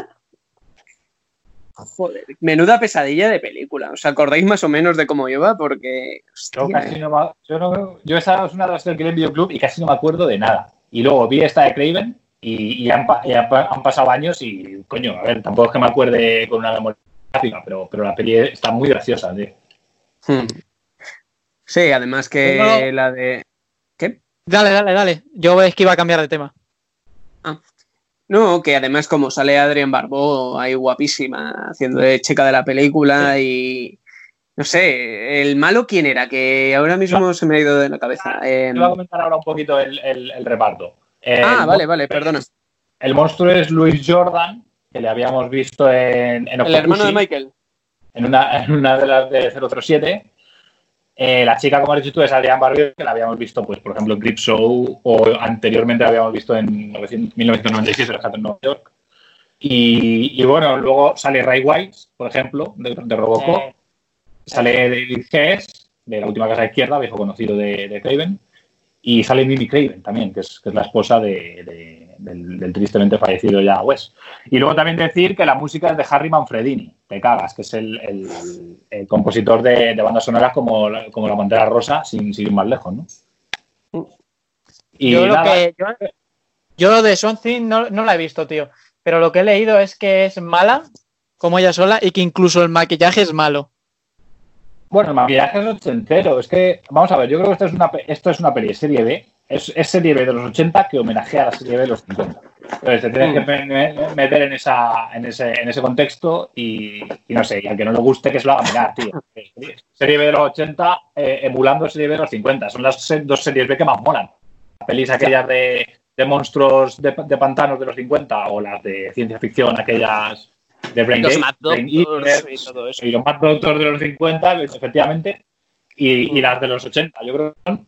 Speaker 1: Joder, menuda pesadilla de película. ¿Os acordáis más o menos de cómo iba? Porque.
Speaker 2: Yo, casi no yo, no, yo esa es una de las que vi en videoclub y casi no me acuerdo de nada. Y luego vi esta de Craven y, han, pasado años y, coño, a ver, tampoco es que me acuerde con una memoria gráfica, pero, pero la peli está muy graciosa, tío.
Speaker 1: Hmm. Sí, además que la de.
Speaker 4: Dale, dale, dale. Yo es que iba a cambiar de tema.
Speaker 1: Ah. No, que además como sale Adrián Barbó ahí guapísima, haciendo de chica de la película y... No sé, ¿el malo quién era? Que ahora mismo se me ha ido de la cabeza.
Speaker 2: Eh, voy a comentar ahora un poquito el, reparto.
Speaker 1: ah, vale, vale, perdona.
Speaker 2: El monstruo es Luis Jordan, que le habíamos visto en...
Speaker 1: el hermano de Michael.
Speaker 2: En una, en una de las de 037. Eh, la chica, como has dicho tú, es Adrián Barrio, que la habíamos visto, pues, por ejemplo, en Clip Show o anteriormente la habíamos visto en 1997, en Nueva York. Y, bueno, luego sale Ray Wise, por ejemplo, de, Robocop. Sale David Hess, de la última casa izquierda, viejo conocido de, de Craven. Y sale Mimi Craven también, que es, que es la esposa de, del, tristemente fallecido ya Wes. Y luego también decir que la música es de Harry Manfredini, te cagas, que es el, compositor de, bandas sonoras como, como La Pantera Rosa, sin, ir más lejos, ¿no?
Speaker 4: Y yo, lo que, yo, de Something no, no la he visto, tío. Pero lo que he leído es que es mala, como ella sola, y que incluso el maquillaje es malo.
Speaker 2: Bueno, el maquillaje es ochentero. Es que, vamos a ver, yo creo que esto es una, esto es una peli serie B es, serie B de los 80 que homenajea a la serie B de los 50. Entonces te tienes que mm. meter en, esa, en, ese, en ese contexto y, no sé, y al que no le guste que se lo haga mirar, tío. Serie B de los 80 eh, emulando serie B de los 50. Son las dos series B que más molan. Las pelis aquellas de, de monstruos de, de, pantanos de los 50 o las de ciencia ficción, aquellas de Brain
Speaker 1: Los Mad Doctors y todo eso.
Speaker 2: Y los Mad Doctors de los 50, efectivamente, y, y, las de los 80. Yo creo que son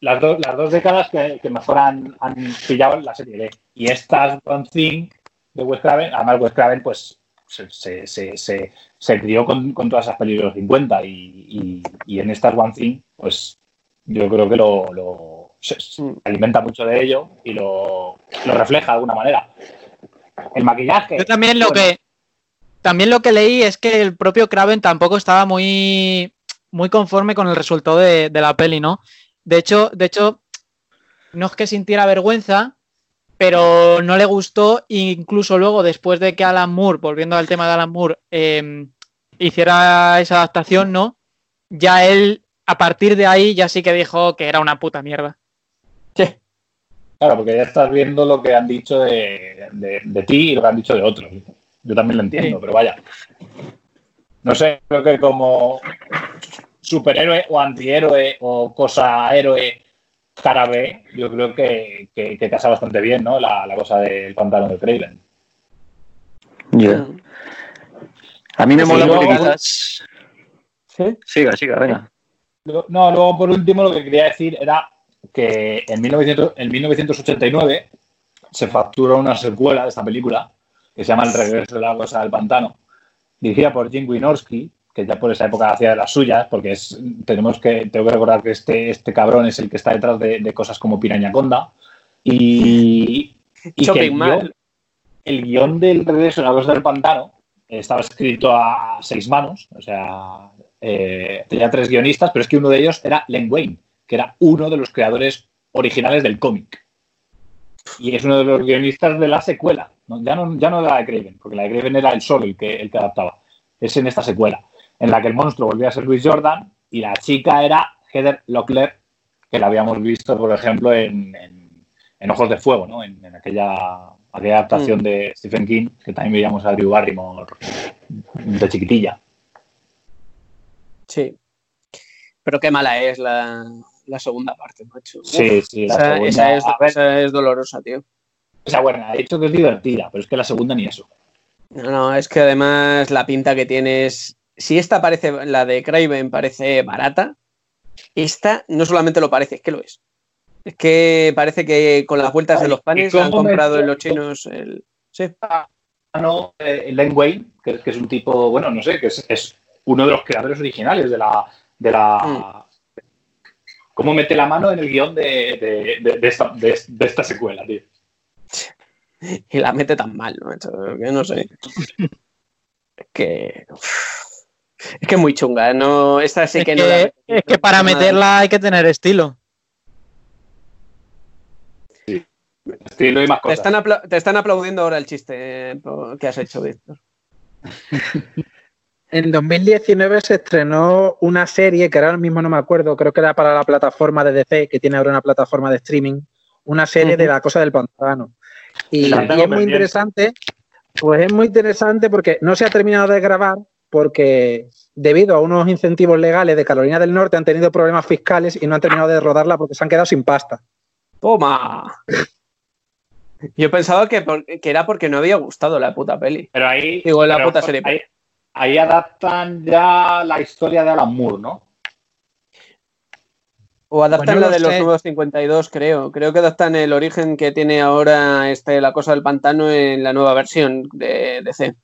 Speaker 2: las, las dos décadas que, mejor han, pillado la serie B. Y estas One Thing de Wes Craven, además Wes Craven, pues se, se, se, se crió con, con, todas esas películas de los 50 y, y, en estas One Thing, pues yo creo que lo, lo se, alimenta mucho de ello y lo, lo, refleja de alguna manera. El maquillaje.
Speaker 4: Yo también lo que también lo que leí es que el propio Craven tampoco estaba muy muy conforme con el resultado de, de la peli, ¿no? De hecho, de hecho, no es que sintiera vergüenza, pero no le gustó, incluso luego, después de que Alan Moore, volviendo al tema de Alan Moore, em, hiciera esa adaptación, ¿no? Ya él, a partir de ahí, ya sí que dijo que era una puta mierda.
Speaker 2: Sí. Claro, porque ya estás viendo lo que han dicho de, ti y lo que han dicho de otros. Yo también lo entiendo, pero vaya. No sé, creo que como superhéroe o antihéroe o cosa héroe cara B, yo creo que, que, casa bastante bien, ¿no? La, cosa del pantano de Craven.
Speaker 3: Ya. A mí me mola porque quizás... ¿Sí? Siga, siga, venga.
Speaker 2: No, luego por último lo que quería decir era que en, 1900, en 1989 se facturó una secuela de esta película que se llama El regreso de la cosa del pantano, dirigida por Jim Wynorski, que ya por esa época hacía de las suyas, porque es, tenemos que, tengo que recordar que este, este cabrón es el que está detrás de, de cosas como Piraña Conda. Y, y que el
Speaker 1: guion,
Speaker 2: el guion del regreso a la del Pantano estaba escrito a seis manos, o sea, eh, tenía tres guionistas, pero es que uno de ellos era Len Wayne, que era uno de los creadores originales del cómic. Y es uno de los guionistas de la secuela, ¿no? Ya, no, ya no de la de Craven, porque la de Craven era el solo el que, el que adaptaba. Es en esta secuela, en la que el monstruo volvía a ser Luis Jordan y la chica era Heather Locklear, que la habíamos visto, por ejemplo, en, en- en Ojos de Fuego, ¿no? En, en aquella, aquella adaptación de Stephen King, que también veíamos a Drew Barrymore de chiquitilla.
Speaker 1: Sí. Pero qué mala es la, la segunda parte, macho.
Speaker 2: Sí, sí, la segunda-
Speaker 1: esa es, esa es dolorosa, tío.
Speaker 2: o sea, bueno, ha dicho que es divertida, pero es que la segunda ni eso.
Speaker 1: No, no, es que además la pinta que tienes. Si esta parece, la de Craven parece barata, esta no solamente lo parece, es que lo es. Es que parece que con las vueltas de los panes
Speaker 2: ¿Y
Speaker 1: han comprado en los chinos el. Sí.
Speaker 2: no, eh, Len Wayne, que, que es un tipo, bueno, no sé, que es, es uno de los creadores originales de la. De la
Speaker 1: Mm.
Speaker 2: ¿Cómo mete la mano en el guion de, de- de- de esta, de- de esta secuela, tío?
Speaker 1: Y la mete tan mal, ¿no? macho? Que no sé. Es (laughs) que. Es que es muy chunga, ¿no? Esta sí
Speaker 4: es,
Speaker 1: que,
Speaker 4: que,
Speaker 1: no. la-
Speaker 4: es que para meterla hay que tener estilo.
Speaker 2: Estilo y más
Speaker 1: Te
Speaker 2: cosas.
Speaker 1: están, apla- te están aplaudiendo ahora el chiste eh, que has hecho, Víctor. (laughs)
Speaker 5: En 2019 se estrenó una serie que ahora mismo no me acuerdo, creo que era para la plataforma de DC, que tiene ahora una plataforma de streaming, una serie de la cosa del pantano. Y, es muy interesante, pues es muy interesante porque no se ha terminado de grabar porque debido a unos incentivos legales de Carolina del Norte han tenido problemas fiscales y no han terminado de rodarla porque se han quedado sin pasta.
Speaker 1: ¡Toma! Yo pensaba que, por- que era porque no había gustado la puta peli.
Speaker 2: Pero ahí.
Speaker 1: Digo, la puta serie.
Speaker 2: Ahí, ahí adaptan ya la historia de Alan Moore, ¿no?
Speaker 1: O adaptan
Speaker 5: Bueno,
Speaker 1: la de los
Speaker 5: sé.
Speaker 1: nuevos 52, creo. Creo que adaptan el origen que tiene ahora este, la cosa del pantano en la nueva versión de DC.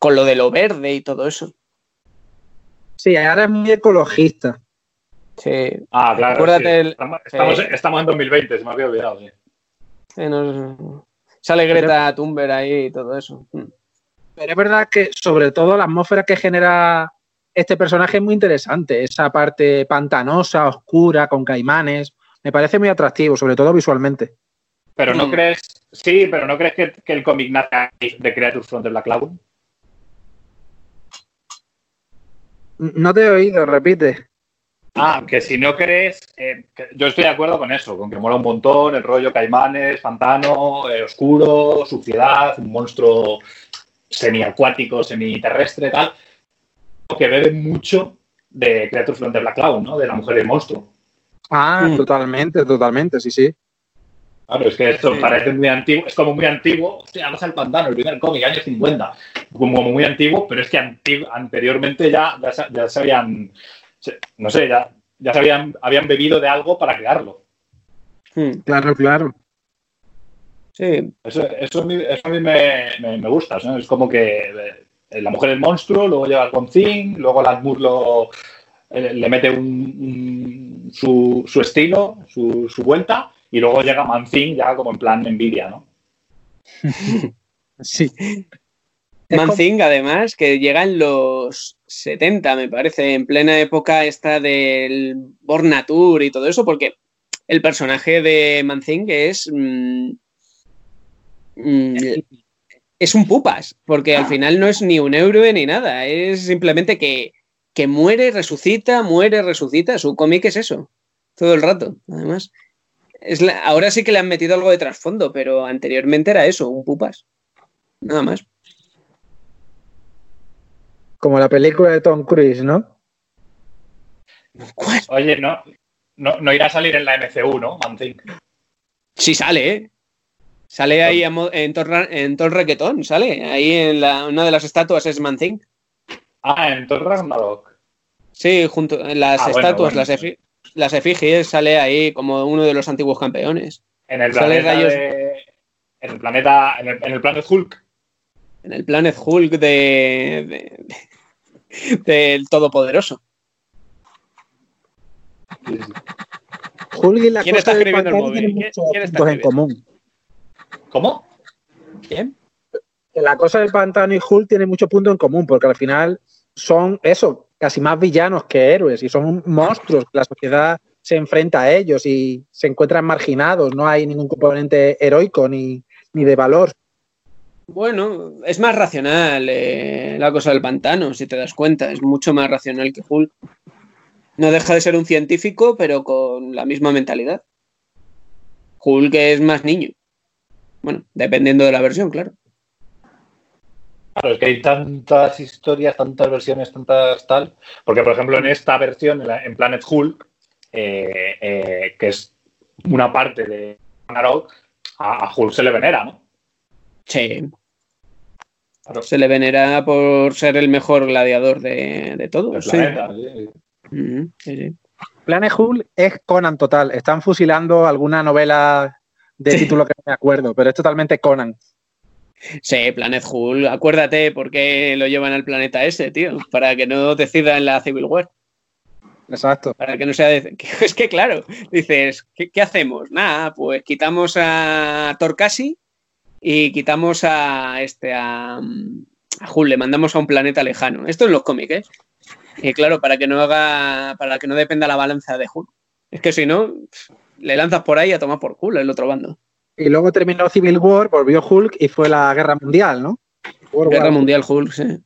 Speaker 1: Con lo de lo verde y todo eso.
Speaker 5: Sí, ahora es muy ecologista.
Speaker 1: Sí.
Speaker 2: Ah, claro.
Speaker 1: Acuérdate
Speaker 2: sí.
Speaker 1: el-
Speaker 2: Estamos, estamos-
Speaker 1: sí.
Speaker 2: estamos en 2020, se me había olvidado. sí.
Speaker 1: Sí, no- Sale Greta Thunberg ahí y todo eso. Mm.
Speaker 5: Pero es verdad que sobre todo la atmósfera que genera este personaje es muy interesante. Esa parte pantanosa, oscura, con caimanes. Me parece muy atractivo, sobre todo visualmente.
Speaker 2: Pero no
Speaker 1: Mm.
Speaker 2: crees. Sí, pero no crees que, que el cómic nace de Creatures from the Black Cloud.
Speaker 5: No te he oído, repite.
Speaker 2: Ah, que si no crees, eh, yo estoy de acuerdo con eso, con que mola un montón el rollo caimanes, pantano, eh, oscuro, suciedad, un monstruo semiacuático, semiterrestre, tal, que bebe mucho de Creatures from the Black Cloud, ¿no? De la mujer y el monstruo.
Speaker 5: Ah,
Speaker 1: Mm.
Speaker 5: totalmente, totalmente, sí, sí.
Speaker 2: Claro, es que esto
Speaker 1: Sí.
Speaker 2: parece muy antiguo, es como muy antiguo, hostia, vas al pantano, el primer cómic, años 50, como, como muy antiguo, pero es que anteriormente ya, ya, se- ya se habían, no sé, ya, ya se habían, habían bebido de algo para crearlo.
Speaker 1: Mm.
Speaker 5: Claro, claro.
Speaker 1: Sí,
Speaker 2: Eso, eso a mí, eso a mí me, me- me gusta, ¿no? Es como que eh, la mujer es monstruo, luego llega el Concin, luego Alan Moore lo- eh, le mete un, un- su, su estilo, su, su vuelta, y luego llega Mancin ya como en plan envidia, ¿no? (laughs)
Speaker 5: Sí. Es
Speaker 1: Manzing, además, que llega en los 70, me parece, en plena época esta del Born Nature y todo eso, porque el personaje de Manzing es. mm, mm, es un pupas, porque al final no es ni un héroe ni nada, es simplemente que, que muere, resucita, muere, resucita. Su cómic es eso, todo el rato, además. Es la- ahora sí que le han metido algo de trasfondo, pero anteriormente era eso, un pupas. Nada más.
Speaker 5: Como la película de Tom Cruise, ¿no?
Speaker 1: ¿Cuál?
Speaker 2: Oye, no, no, no irá a salir en la MCU, ¿no? Mancin.
Speaker 1: Sí sale, ¿eh? Sale ahí en, Thor, en sale. Ahí en la, una de las estatuas es Manzing.
Speaker 2: Ah, en Thor Ragnarok.
Speaker 1: Sí, junto en las
Speaker 2: Ah, bueno,
Speaker 1: estatuas,
Speaker 2: bueno.
Speaker 1: las, efi- las efigies, sale ahí como uno de los antiguos campeones.
Speaker 2: En el
Speaker 1: Sale
Speaker 2: planeta
Speaker 1: rayos-
Speaker 2: de- En el planeta... En el, en el Planet Hulk.
Speaker 1: En el Planet Hulk de, de, del Todopoderoso.
Speaker 5: Hulk y la
Speaker 1: ¿Quién
Speaker 5: cosa
Speaker 1: está
Speaker 5: del
Speaker 1: escribiendo el
Speaker 5: pantano
Speaker 1: móvil? ¿Quién- está
Speaker 5: puntos en
Speaker 1: escribiendo?
Speaker 5: común.
Speaker 2: ¿Cómo?
Speaker 1: ¿Quién?
Speaker 5: La cosa del pantano y Hulk tienen muchos puntos en común, porque al final son eso, casi más villanos que héroes, y son monstruos. La sociedad se enfrenta a ellos y se encuentran marginados, no hay ningún componente heroico ni, ni de valor.
Speaker 1: Bueno, es más racional eh, la cosa del pantano, si te das cuenta. Es mucho más racional que Hulk. No deja de ser un científico, pero con la misma mentalidad. Hulk es más niño. Bueno, dependiendo de la versión, claro.
Speaker 2: Claro, es que hay tantas historias, tantas versiones, tantas tal. Porque, por ejemplo, en esta versión, en, la- en Planet Hulk, eh, eh, que es una parte de Ragnarok, a, a Hulk se le venera, ¿no?
Speaker 1: Sí.
Speaker 2: Claro.
Speaker 1: Se le venera por ser el mejor gladiador de, de todos. sí.
Speaker 2: planeta, sí.
Speaker 1: Ujú, sí, sí.
Speaker 5: Planet Hulk es Conan total. Están fusilando alguna novela de título que no me acuerdo, pero es totalmente Conan.
Speaker 1: Sí, Planet Hulk. Acuérdate por qué lo llevan al planeta ese, tío. Para que no decida en la Civil War.
Speaker 5: Exacto.
Speaker 1: Para que no sea. de- (laughs) Es que, claro, dices, ¿qué, qué hacemos? Nada, pues quitamos a Torcasi y quitamos a este, a, a Hulk, le mandamos a un planeta lejano. Esto en los cómics, ¿eh? Y claro, para que no haga. Para que no dependa la balanza de Hulk. Es que si no, le lanzas por ahí a tomar por culo el otro bando.
Speaker 5: Y luego terminó Civil War, volvió Hulk y fue la guerra mundial, ¿no? World
Speaker 1: Guerra
Speaker 5: War.
Speaker 1: Mundial Hulk, sí.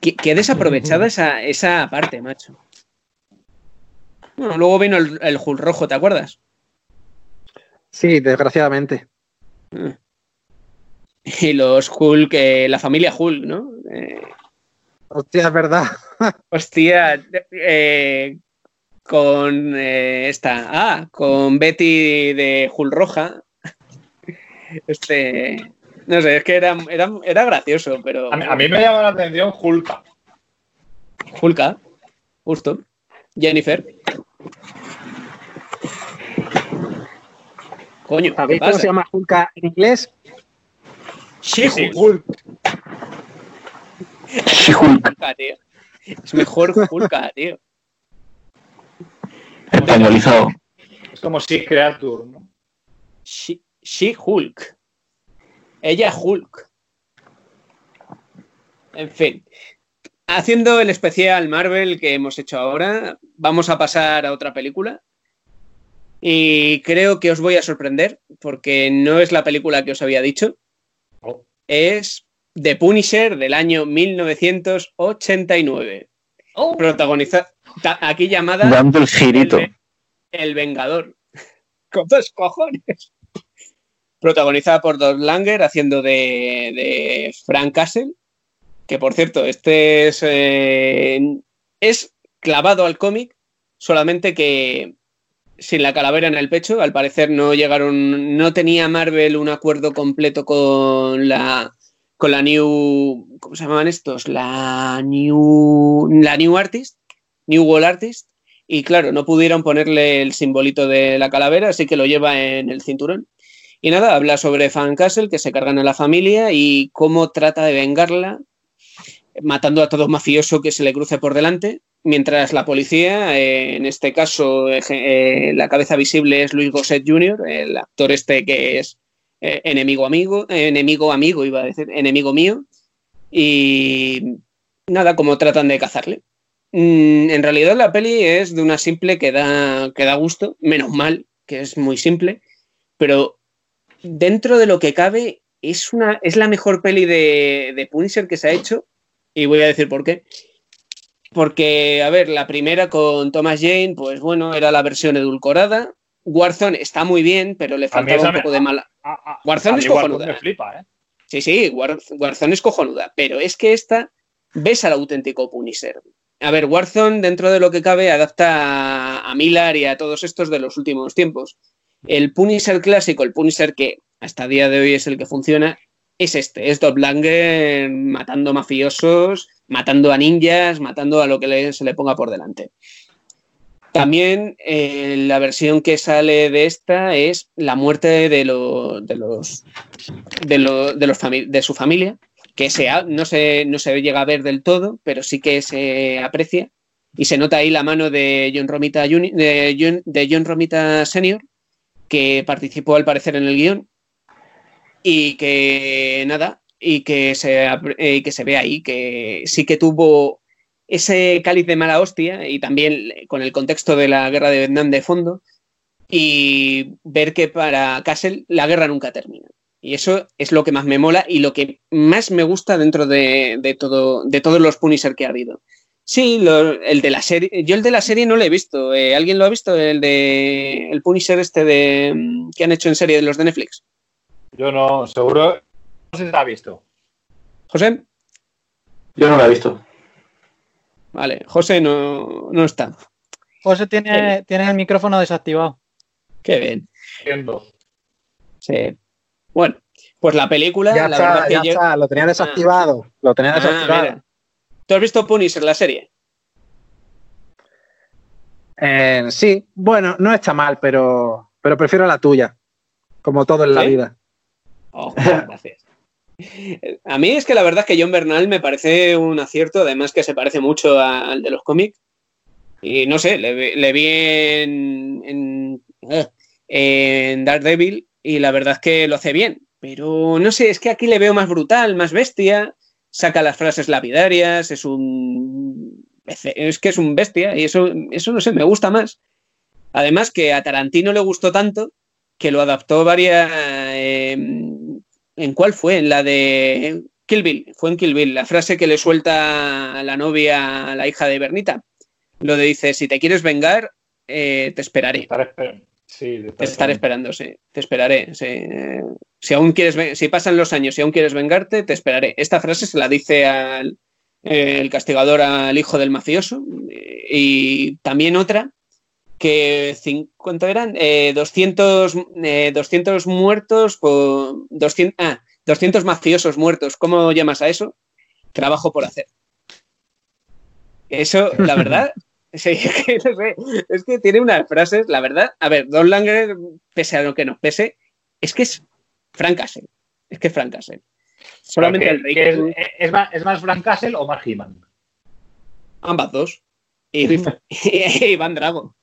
Speaker 1: Qué, qué desaprovechada esa, esa parte, macho. Bueno, luego vino el, el Hulk rojo, ¿te acuerdas?
Speaker 5: Sí, desgraciadamente. (laughs)
Speaker 1: Y los Hulk, eh, la familia Hulk, ¿no? Eh,
Speaker 5: Hostia, es verdad. (laughs)
Speaker 1: hostia, eh, con eh, esta, ah, con Betty de Hulk roja. Este, no sé, es que era, era, era gracioso, pero
Speaker 2: A, mí, a mí me llama la atención Hulka.
Speaker 1: Hulka, justo. Jennifer. Coño, ¿qué
Speaker 5: ¿Sabéis cómo se llama Hulk en inglés?
Speaker 1: She-Hulk.
Speaker 2: Hulk.
Speaker 1: Hulka, tío. Es mejor Hulka, tío.
Speaker 3: Españolizado.
Speaker 2: Es como si Creature, ¿no?
Speaker 1: She- She-Hulk. Ella Hulk. En fin. Haciendo el especial Marvel que hemos hecho ahora, vamos a pasar a otra película. Y creo que os voy a sorprender, porque no es la película que os había dicho.
Speaker 2: Oh.
Speaker 1: Es The Punisher del año 1989. Protagonizada, aquí llamada
Speaker 3: Dando el girito.
Speaker 1: el, el Vengador. (laughs) Con dos cojones. Protagonizada por Don Langer haciendo de, de Frank Castle. Que por cierto, este es, eh, es clavado al cómic, solamente que sin la calavera en el pecho. Al parecer no llegaron, no tenía Marvel un acuerdo completo con la con la New, ¿cómo se llamaban estos? La New, la New Artist, New Wall Artist. Y claro, no pudieron ponerle el simbolito de la calavera, así que lo lleva en el cinturón. Y nada, habla sobre Fan Castle, que se cargan a la familia y cómo trata de vengarla, matando a todo mafioso que se le cruce por delante, mientras la policía, eh, en este caso, eh, la cabeza visible es Luis Gosset Jr., el actor este que es eh, enemigo amigo, enemigo amigo, iba a decir, enemigo mío. Y nada, cómo tratan de cazarle. Mm, en realidad la peli es de una simple que da gusto, menos mal, que es muy simple, pero dentro de lo que cabe es, una, es la mejor peli de, de Punisher que se ha hecho y voy a decir por qué. Porque, a ver, la primera con Thomas Jane, pues bueno, era la versión edulcorada. Warzone está muy bien, pero le faltaba un
Speaker 2: me-
Speaker 1: poco de mala.
Speaker 2: Ah, ah,
Speaker 1: Warzone es cojonuda.
Speaker 2: me flipa, ¿eh?
Speaker 1: Sí, sí, War- Warzone es cojonuda, pero es que esta ves al auténtico Punisher. A ver, Warzone, dentro de lo que cabe, adapta a Miller y a todos estos de los últimos tiempos. El Punisher clásico, el Punisher que hasta día de hoy es el que funciona, es este, es Lundgren matando mafiosos, matando a ninjas, matando a lo que se le ponga por delante. También eh, la versión que sale de esta es la muerte de, de los de, de los de su familia, que se, no, se, no se llega a ver del todo, pero sí que se aprecia y se nota ahí la mano de John Romita, de John, de John Romita Senior, que participó al parecer en el guion y que nada, y que se, eh, que se ve ahí que sí que tuvo ese cáliz de mala hostia y también con el contexto de la guerra de Vietnam de fondo y ver que para Castle la guerra nunca termina. Y eso es lo que más me mola y lo que más me gusta dentro de, todo, de todos los Punisher que ha habido. Sí, el de la serie. Yo el de la serie no lo he visto. Eh, ¿Alguien lo ha visto? El de el Punisher este de que han hecho en serie de los de Netflix.
Speaker 2: Yo no, seguro. No sé si lo ha visto.
Speaker 1: ¿José?
Speaker 3: Yo no lo he visto.
Speaker 1: Vale, José no, no está.
Speaker 4: José tiene, tiene el micrófono desactivado.
Speaker 1: Qué bien.
Speaker 2: Entiendo.
Speaker 1: Sí. Bueno, pues la película.
Speaker 5: Ya
Speaker 1: la
Speaker 5: está,
Speaker 1: verdad que
Speaker 5: ya
Speaker 1: yo-
Speaker 5: lo tenía desactivado. Lo tenía
Speaker 1: Ah,
Speaker 5: desactivado.
Speaker 1: ¿Tú has visto Punisher, la serie?
Speaker 5: Eh, sí, bueno, no está mal, pero, pero prefiero la tuya. Como todo en la vida.
Speaker 1: Oh, gracias. (laughs) A mí es que la verdad es que John Bernal me parece un acierto, además que se parece mucho al de los cómics. Y no sé, le, vi- le vi en, en, eh, en Daredevil y la verdad es que lo hace bien. Pero no sé, es que aquí le veo más brutal, más bestia, saca las frases lapidarias, es un... Es que es un bestia y eso, eso no sé, me gusta más. Además que a Tarantino le gustó tanto que lo adaptó varias... eh, ¿En cuál fue? En la de Kill Bill. Fue en Kill Bill. La frase que le suelta la novia a la hija de Bernita. Lo de dice, si te quieres vengar, eh, te esperaré.
Speaker 2: Sí,
Speaker 1: Te estaré esperando, sí. Te esperaré. sí. Eh, Si aún quieres, si pasan los años y aún quieres vengarte, te esperaré. Esta frase se la dice al eh, el castigador al hijo del mafioso. Eh, Y también otra que ¿cuánto eran? Eh, 200, eh, 200 muertos por 200, ah, 200 mafiosos muertos. ¿Cómo llamas a eso? Trabajo por hacer. Eso, la (laughs) verdad, sí, (laughs) es que no sé, es que tiene unas frases, la verdad. A ver, Don Langer, pese a lo que nos pese, es que es Frank Castle. Es que es Frank Castle. Solamente
Speaker 2: ¿Qué-
Speaker 1: el rey.
Speaker 2: qué es, es más, ¿Es más Frank Castle o más He-Man?
Speaker 1: Ambas dos. Y, (laughs) (laughs) y Iván Drago.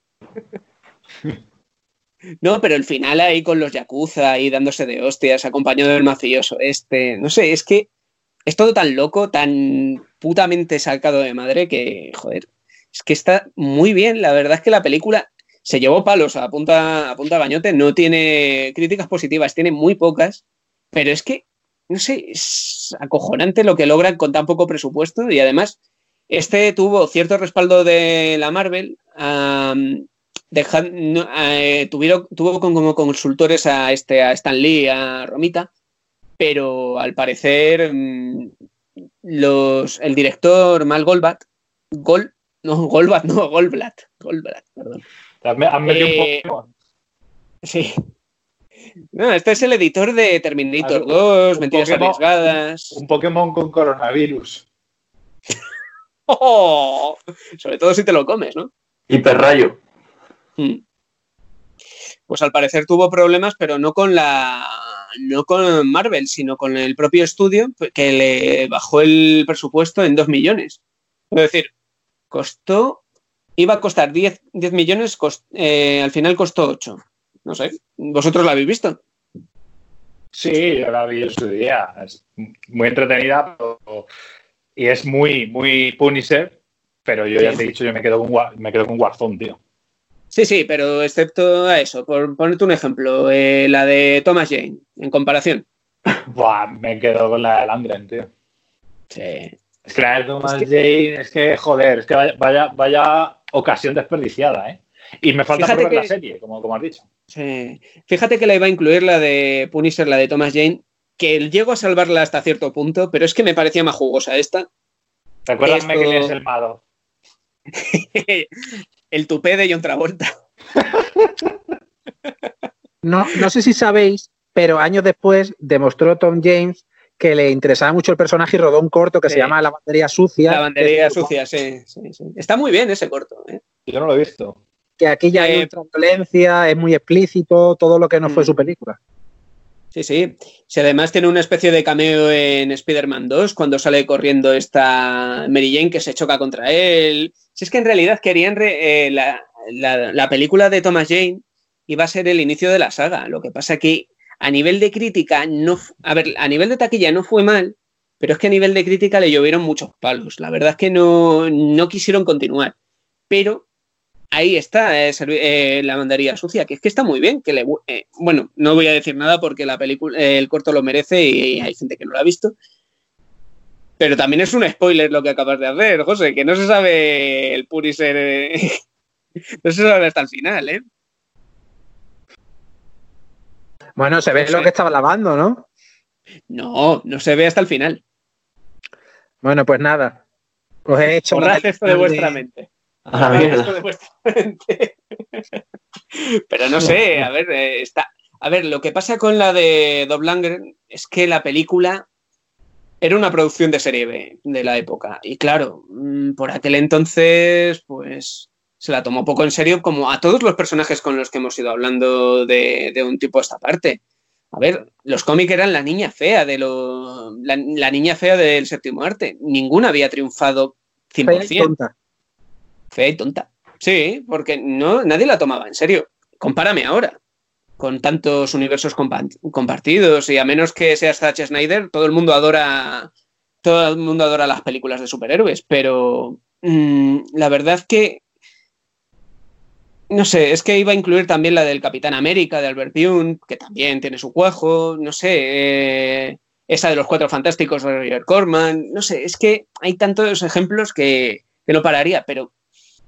Speaker 1: No, pero el final ahí con los Yakuza ahí dándose de hostias, acompañado del mafioso este, no sé, es que es todo tan loco, tan putamente sacado de madre que, joder, es que está muy bien. La verdad es que la película se llevó palos a punta, a punta gañote, no tiene críticas positivas, tiene muy pocas, pero es que, no sé, es acojonante lo que logran con tan poco presupuesto y además este tuvo cierto respaldo de la Marvel. eh, tuvieron, tuvo como consultores a, este, a Stan Lee, a Romita, pero al parecer mm, los, el director Mal Goldbat, Gol, no, Goldbat, no, Goldblatt, Goldblatt, perdón.
Speaker 2: ¿Has me- has metido
Speaker 1: Eh,
Speaker 2: un Pokémon?
Speaker 1: Sí. No, este es el editor de Terminator
Speaker 2: Un-
Speaker 1: 2,
Speaker 2: un
Speaker 1: Mentiras
Speaker 2: Pokémon-
Speaker 1: Arriesgadas.
Speaker 2: Un Pokémon con coronavirus. (laughs)
Speaker 1: ¡Oh! Sobre todo si te lo comes, ¿no?
Speaker 3: Hiperrayo.
Speaker 1: Mm. Pues al parecer tuvo problemas, pero no con la no con Marvel, sino con el propio estudio que le bajó el presupuesto en 2 millones. Es decir, costó, iba a costar 10, 10 millones, cost- eh, al final costó 8. No sé, ¿vosotros la habéis visto?
Speaker 2: Sí, yo la vi en su día. Es muy entretenida pero- y es muy, muy Punisher. Pero yo ya te he dicho, yo me quedo con, me quedo con Warzone, tío.
Speaker 1: Sí, sí, pero excepto a eso, por ponerte un ejemplo, eh, la de Thomas Jane, en comparación.
Speaker 2: Buah, me quedo con la de Landgren, tío.
Speaker 1: Sí.
Speaker 2: Es que la de Thomas
Speaker 1: Es que-
Speaker 2: Jane, es que, joder, es que vaya, vaya, vaya ocasión desperdiciada, ¿eh? Y me falta
Speaker 1: Fíjate
Speaker 2: por ver la serie, como, como has dicho.
Speaker 1: Sí. Fíjate que la iba a incluir la de Punisher, la de Thomas Jane, que llego a salvarla hasta cierto punto, pero es que me parecía más jugosa esta.
Speaker 2: Recuérdame
Speaker 1: Esto-
Speaker 2: que es el malo. (laughs)
Speaker 1: el tupé de John Travolta. (laughs)
Speaker 5: No, no sé si sabéis, pero años después demostró Tom James que le interesaba mucho el personaje y rodó un corto que
Speaker 1: Sí.
Speaker 5: se llama La bandería sucia.
Speaker 1: La bandería sucia, sí, sí, sí. Está muy bien ese corto. ¿eh?
Speaker 2: Yo no lo he visto.
Speaker 5: Que aquí ya hay
Speaker 1: Eh,
Speaker 5: ultraviolencia, es muy explícito, todo lo que no fue
Speaker 1: Mm.
Speaker 5: su película.
Speaker 1: Sí, sí. Si además tiene una especie de cameo en Spider-Man 2, cuando sale corriendo esta Mary Jane que se choca contra él. Si es que en realidad querían re- eh, la, la- la película de Thomas Jane iba a ser el inicio de la saga. Lo que pasa que a nivel de crítica, no, a ver, a nivel de taquilla no fue mal, pero es que a nivel de crítica le llovieron muchos palos. La verdad es que no, no quisieron continuar. Pero ahí está eh, eh, la mandaría sucia, que es que está muy bien. Que le, eh, bueno, no voy a decir nada porque la película, el corto lo merece y hay gente que no lo ha visto. Pero también es un spoiler lo que acabas de hacer, José, que no se sabe el Punisher. eh, (laughs) no se sabe hasta el final, ¿eh?
Speaker 5: Bueno, se ve
Speaker 1: No
Speaker 5: lo
Speaker 1: sé.
Speaker 5: que estaba lavando, ¿no?
Speaker 1: No, no se ve hasta el final.
Speaker 5: Bueno, pues nada. Os he hecho
Speaker 1: Borrad
Speaker 5: una (laughs)
Speaker 1: esto de vuestra mente.
Speaker 3: A la
Speaker 1: Borrad
Speaker 3: mierda.
Speaker 1: esto de vuestra mente. Pero no sé, a ver, eh, está. A ver, lo que pasa con la de Doblanger es que la película era una producción de serie B de la época. Y claro, mm, por aquel entonces, pues se la tomó poco en serio, como a todos los personajes con los que hemos ido hablando de, de un tipo a esta parte. A ver, los cómics eran la niña fea de lo, la, la niña fea del séptimo arte. Ninguna había triunfado 100%.
Speaker 5: Fea y tonta.
Speaker 1: Fea y tonta. Sí, porque no, nadie la tomaba en serio. Compárame ahora, con tantos universos compa- compartidos y a menos que seas Zack Snyder, todo el mundo adora, todo el mundo adora las películas de superhéroes, pero mm, la verdad que no sé, es que iba a incluir también la del Capitán América de Albert Pyun, que también tiene su cuajo, no sé, eh, esa de los Cuatro Fantásticos de Roger Corman, no sé, es que hay tantos ejemplos que, que no pararía, pero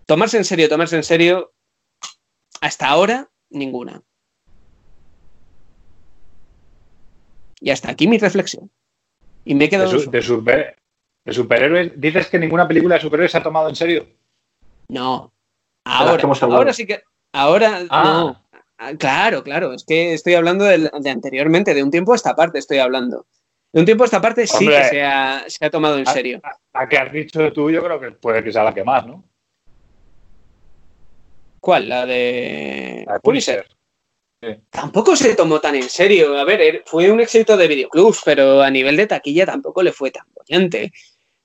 Speaker 1: tomarse en serio, tomarse en serio, hasta ahora, ninguna. Y hasta aquí mi reflexión. Y me he
Speaker 2: De,
Speaker 1: quedado...
Speaker 2: su- de super- de superhéroes. ¿Dices que ninguna película de superhéroes se ha tomado en serio?
Speaker 1: No. Ahora, ahora sí que... Ahora
Speaker 2: Ah.
Speaker 1: no. Ah, Claro, claro. Es que estoy hablando de, anteriormente, de un tiempo a esta parte estoy hablando. De un tiempo a esta parte sí que se ha, se ha tomado en serio.
Speaker 2: La que has dicho tú, yo creo que puede que sea la que más, ¿no?
Speaker 1: ¿Cuál? La de...
Speaker 2: La de
Speaker 1: Punisher.
Speaker 2: Punisher.
Speaker 1: Tampoco se tomó tan en serio. A ver, er- fue un éxito de videoclubs, pero a nivel de taquilla tampoco le fue tan bollante.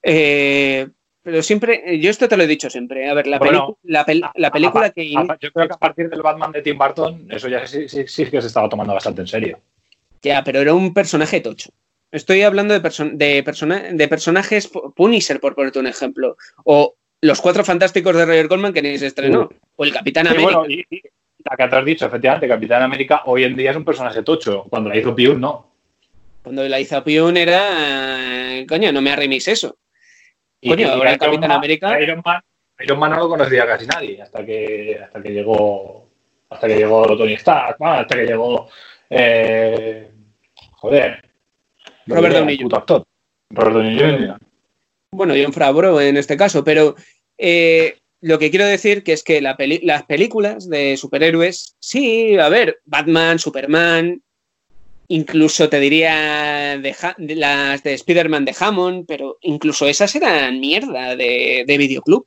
Speaker 1: Eh, pero siempre, yo esto te lo he dicho siempre. A ver, la,
Speaker 2: Bueno,
Speaker 1: pelicu- la, pel- la película
Speaker 2: A-
Speaker 1: que...
Speaker 2: a- Yo creo que a partir del Batman de Tim Burton, eso ya sí, sí, sí que se estaba tomando bastante en serio.
Speaker 1: Ya, pero era un personaje tocho. Estoy hablando de, perso- de, persona- de personajes pu- Punisher, por ponerte un ejemplo. O Los Cuatro Fantásticos de Roger Goldman, que ni se estrenó. O el Capitán
Speaker 2: Sí,
Speaker 1: América.
Speaker 2: bueno, y, y la que te has dicho, efectivamente, Capitán América hoy en día es un personaje tocho. Cuando la hizo Pius, no.
Speaker 1: Cuando la hizo Pion era... eh, Coño, no me arreméis eso.
Speaker 2: Y-
Speaker 1: Coño, ahora el Capitán
Speaker 2: Man-
Speaker 1: América-
Speaker 2: Iron Man, Iron Man no lo conocía casi nadie hasta que, hasta que llegó hasta que llegó Tony Stark, bueno, hasta que llegó eh, joder
Speaker 1: Robert Downey
Speaker 2: actor. Robert Downey Jr.
Speaker 1: bueno, John Favreau en este caso, pero eh, lo que quiero decir que es que la peli- las películas de superhéroes, sí, a ver, Batman, Superman, incluso te diría de Ha- de las de Spider-Man de Hammond, pero incluso esas eran mierda de, de videoclub.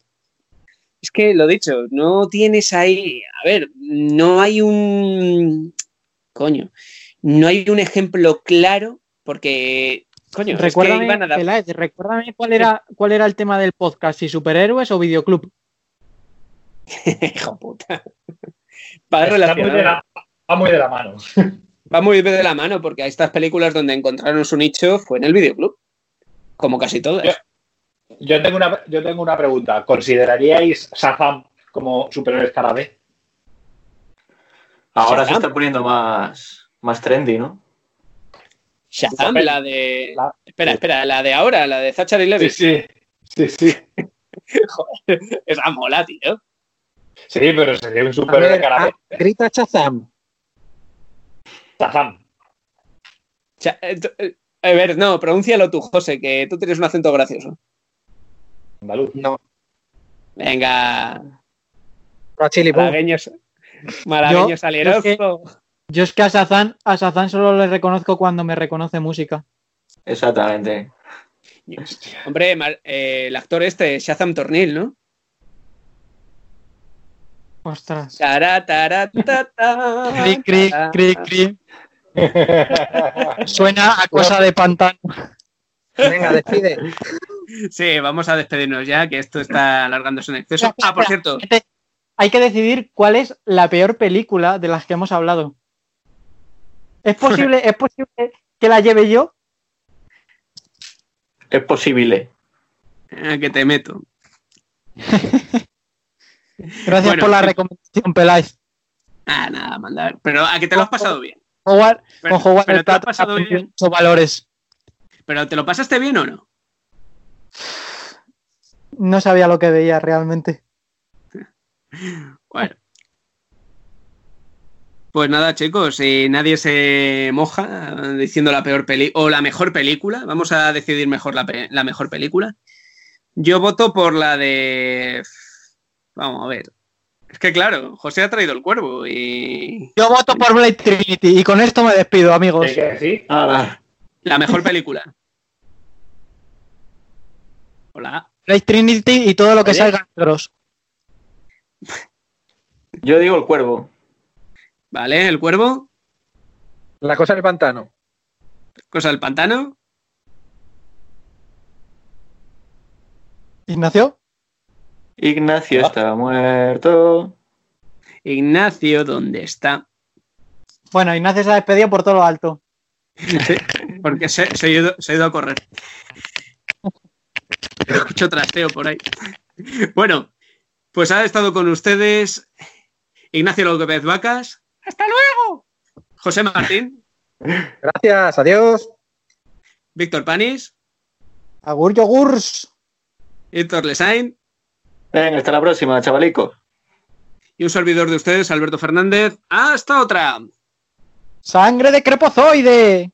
Speaker 1: Es que lo dicho, no tienes ahí, a ver, no hay un, coño, no hay un ejemplo claro porque, coño, es que
Speaker 4: recuérdame,
Speaker 1: iban a dar-
Speaker 4: Peláez, recuérdame cuál era, cuál era el tema del podcast, si superhéroes o videoclub. (laughs)
Speaker 1: Hijo puta. Va
Speaker 2: Está muy, de la, va muy de la mano. (laughs)
Speaker 1: Va muy de la mano porque a estas películas donde encontraron su nicho fue en el videoclub. Como casi todas.
Speaker 2: Yo tengo una, yo tengo una pregunta. ¿Consideraríais Shazam como superhéroe escarabé?
Speaker 3: Ahora se
Speaker 1: Shazam.
Speaker 3: está poniendo más, más trendy, ¿no?
Speaker 1: Shazam, la de.
Speaker 2: La-
Speaker 1: Espera, espera, la de ahora, la de Zachary Levi.
Speaker 2: sí. Sí, sí. (laughs)
Speaker 1: Esa mola, tío.
Speaker 2: Sí, pero sería un superhéroe
Speaker 5: ah, grita Chazam.
Speaker 2: Shazam.
Speaker 1: Eh, eh, A ver, no, pronúncialo tú, José, que tú tienes un acento gracioso.
Speaker 2: Andaluz.
Speaker 5: No.
Speaker 1: Venga,
Speaker 5: Rachili Pum.
Speaker 1: malagueño, malagueño
Speaker 4: Yo- yo Yo es que a Shazam, a Shazam solo le reconozco cuando me reconoce música.
Speaker 3: Exactamente.
Speaker 1: Hombre, eh, el actor este, Shazam Tornil, ¿no?
Speaker 4: Ostras.
Speaker 1: Tará, tará, ta, ta,
Speaker 4: Cri, cri,
Speaker 1: tará.
Speaker 4: cri, cri. (laughs) Suena a cosa de pantano.
Speaker 5: Venga, despide.
Speaker 1: Sí, vamos a despedirnos ya, que esto está alargándose en exceso. Ah, por cierto,
Speaker 4: Hay que decidir cuál es la peor película de las que hemos hablado. ¿Es posible, (laughs) ¿es posible que la lleve yo?
Speaker 3: Es posible.
Speaker 1: a que te meto. (laughs)
Speaker 4: Gracias
Speaker 1: Bueno,
Speaker 4: por la
Speaker 1: sí.
Speaker 4: recomendación, Peláez.
Speaker 1: Ah, nada, mandar. Pero a que te lo has pasado bien.
Speaker 4: Howard,
Speaker 1: Pero,
Speaker 4: con Howard
Speaker 1: pero
Speaker 4: el
Speaker 1: te lo has pasado bien.
Speaker 4: muchos valores.
Speaker 1: ¿Pero te lo pasaste bien o no?
Speaker 4: No sabía lo que veía realmente. (laughs)
Speaker 1: Bueno. Pues nada, chicos, si nadie se moja diciendo la peor peli o la mejor película, vamos a decidir mejor la, pe- la mejor película. Yo voto por la de. Vamos a ver. Es que claro, José ha traído el cuervo y.
Speaker 4: Yo voto por Blade Trinity y con esto me despido, amigos.
Speaker 2: Es que sí.
Speaker 3: Ala.
Speaker 1: La mejor película. Hola.
Speaker 4: Blade Trinity y todo lo que
Speaker 3: Oye.
Speaker 4: salga negros.
Speaker 3: Yo digo el cuervo.
Speaker 1: Vale, el cuervo,
Speaker 5: La cosa del pantano.
Speaker 1: cosa del pantano.
Speaker 4: Ignacio.
Speaker 3: Ignacio
Speaker 2: Ah.
Speaker 3: está muerto.
Speaker 1: Ignacio, ¿dónde está?
Speaker 4: Bueno, Ignacio se ha despedido por todo lo alto.
Speaker 1: Sí, porque se, se ha ido, se ha ido a correr. Escucho trasteo por ahí. Bueno, pues ha estado con ustedes Ignacio López Vacas. ¡Hasta luego! José Martín,
Speaker 5: Gracias, adiós.
Speaker 1: Víctor Panis,
Speaker 4: Agur yogurs.
Speaker 1: Héctor Lesain
Speaker 3: Venga, hasta la próxima, chavalico.
Speaker 1: y un servidor de ustedes, Alberto Fernández. ¡Hasta otra!
Speaker 4: Sangre de crepozoide.